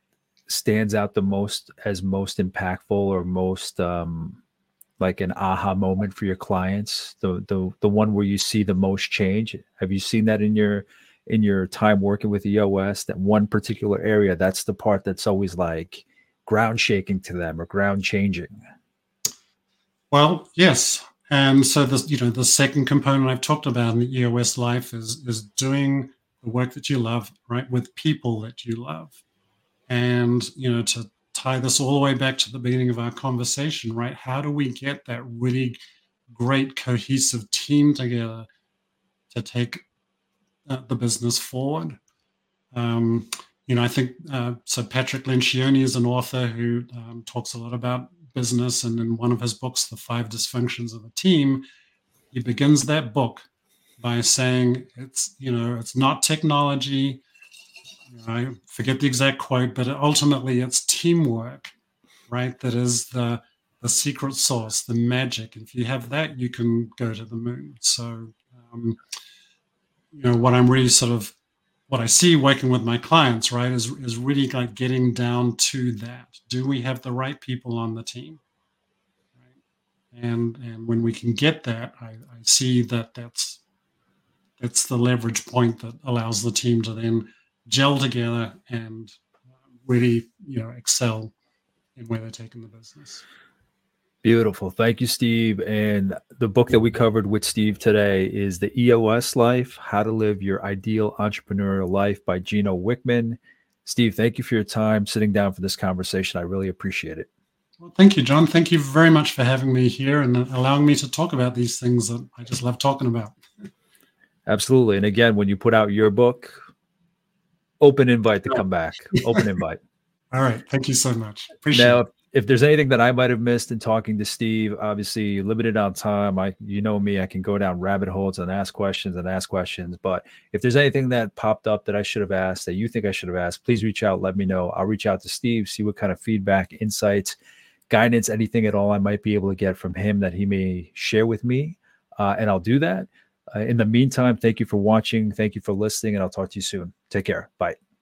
stands out the most as most impactful or most um, like an aha moment for your clients? The the the one where you see the most change? Have you seen that in your in your time working with eos that one particular area that's the part that's always like ground shaking to them or ground changing? Well yes and so the you know the second component i've talked about in the eos life is is doing the work that you love right with people that you love and you know to tie this all the way back to the beginning of our conversation, right? How do we get that really great cohesive team together to take uh, the business forward? Um, you know, I think uh, so. Patrick Lencioni is an author who um, talks a lot about business, and in one of his books, "The Five Dysfunctions of a Team," he begins that book by saying, "It's you know, it's not technology, I forget the exact quote, but ultimately it's teamwork, right? That is the the secret sauce, the magic. If you have that, you can go to the moon. So, um, you know, what I'm really sort of what I see working with my clients, right, is is really like getting down to that. Do we have the right people on the team? And and when we can get that, I, I see that that's that's the leverage point that allows the team to then gel together and really, you know, excel in where they're taking the business. Beautiful. Thank you, Steve. And the book that we covered with Steve today is The EOS Life How to Live Your Ideal Entrepreneurial Life by Gino Wickman. Steve, thank you for your time sitting down for this conversation. I really appreciate it. Well, thank you, John. Thank you very much for having me here and allowing me to talk about these things that I just love talking about. Absolutely. And again, when you put out your book, open invite to oh. come back. Open invite. All right. Thank you so much. Appreciate now, it. If there's anything that I might have missed in talking to Steve, obviously limited on time. I, you know me, I can go down rabbit holes and ask questions and ask questions. But if there's anything that popped up that I should have asked, that you think I should have asked, please reach out. Let me know. I'll reach out to Steve, see what kind of feedback, insights, guidance, anything at all I might be able to get from him that he may share with me. Uh, and I'll do that. Uh, in the meantime, thank you for watching. Thank you for listening, and I'll talk to you soon. Take care. Bye.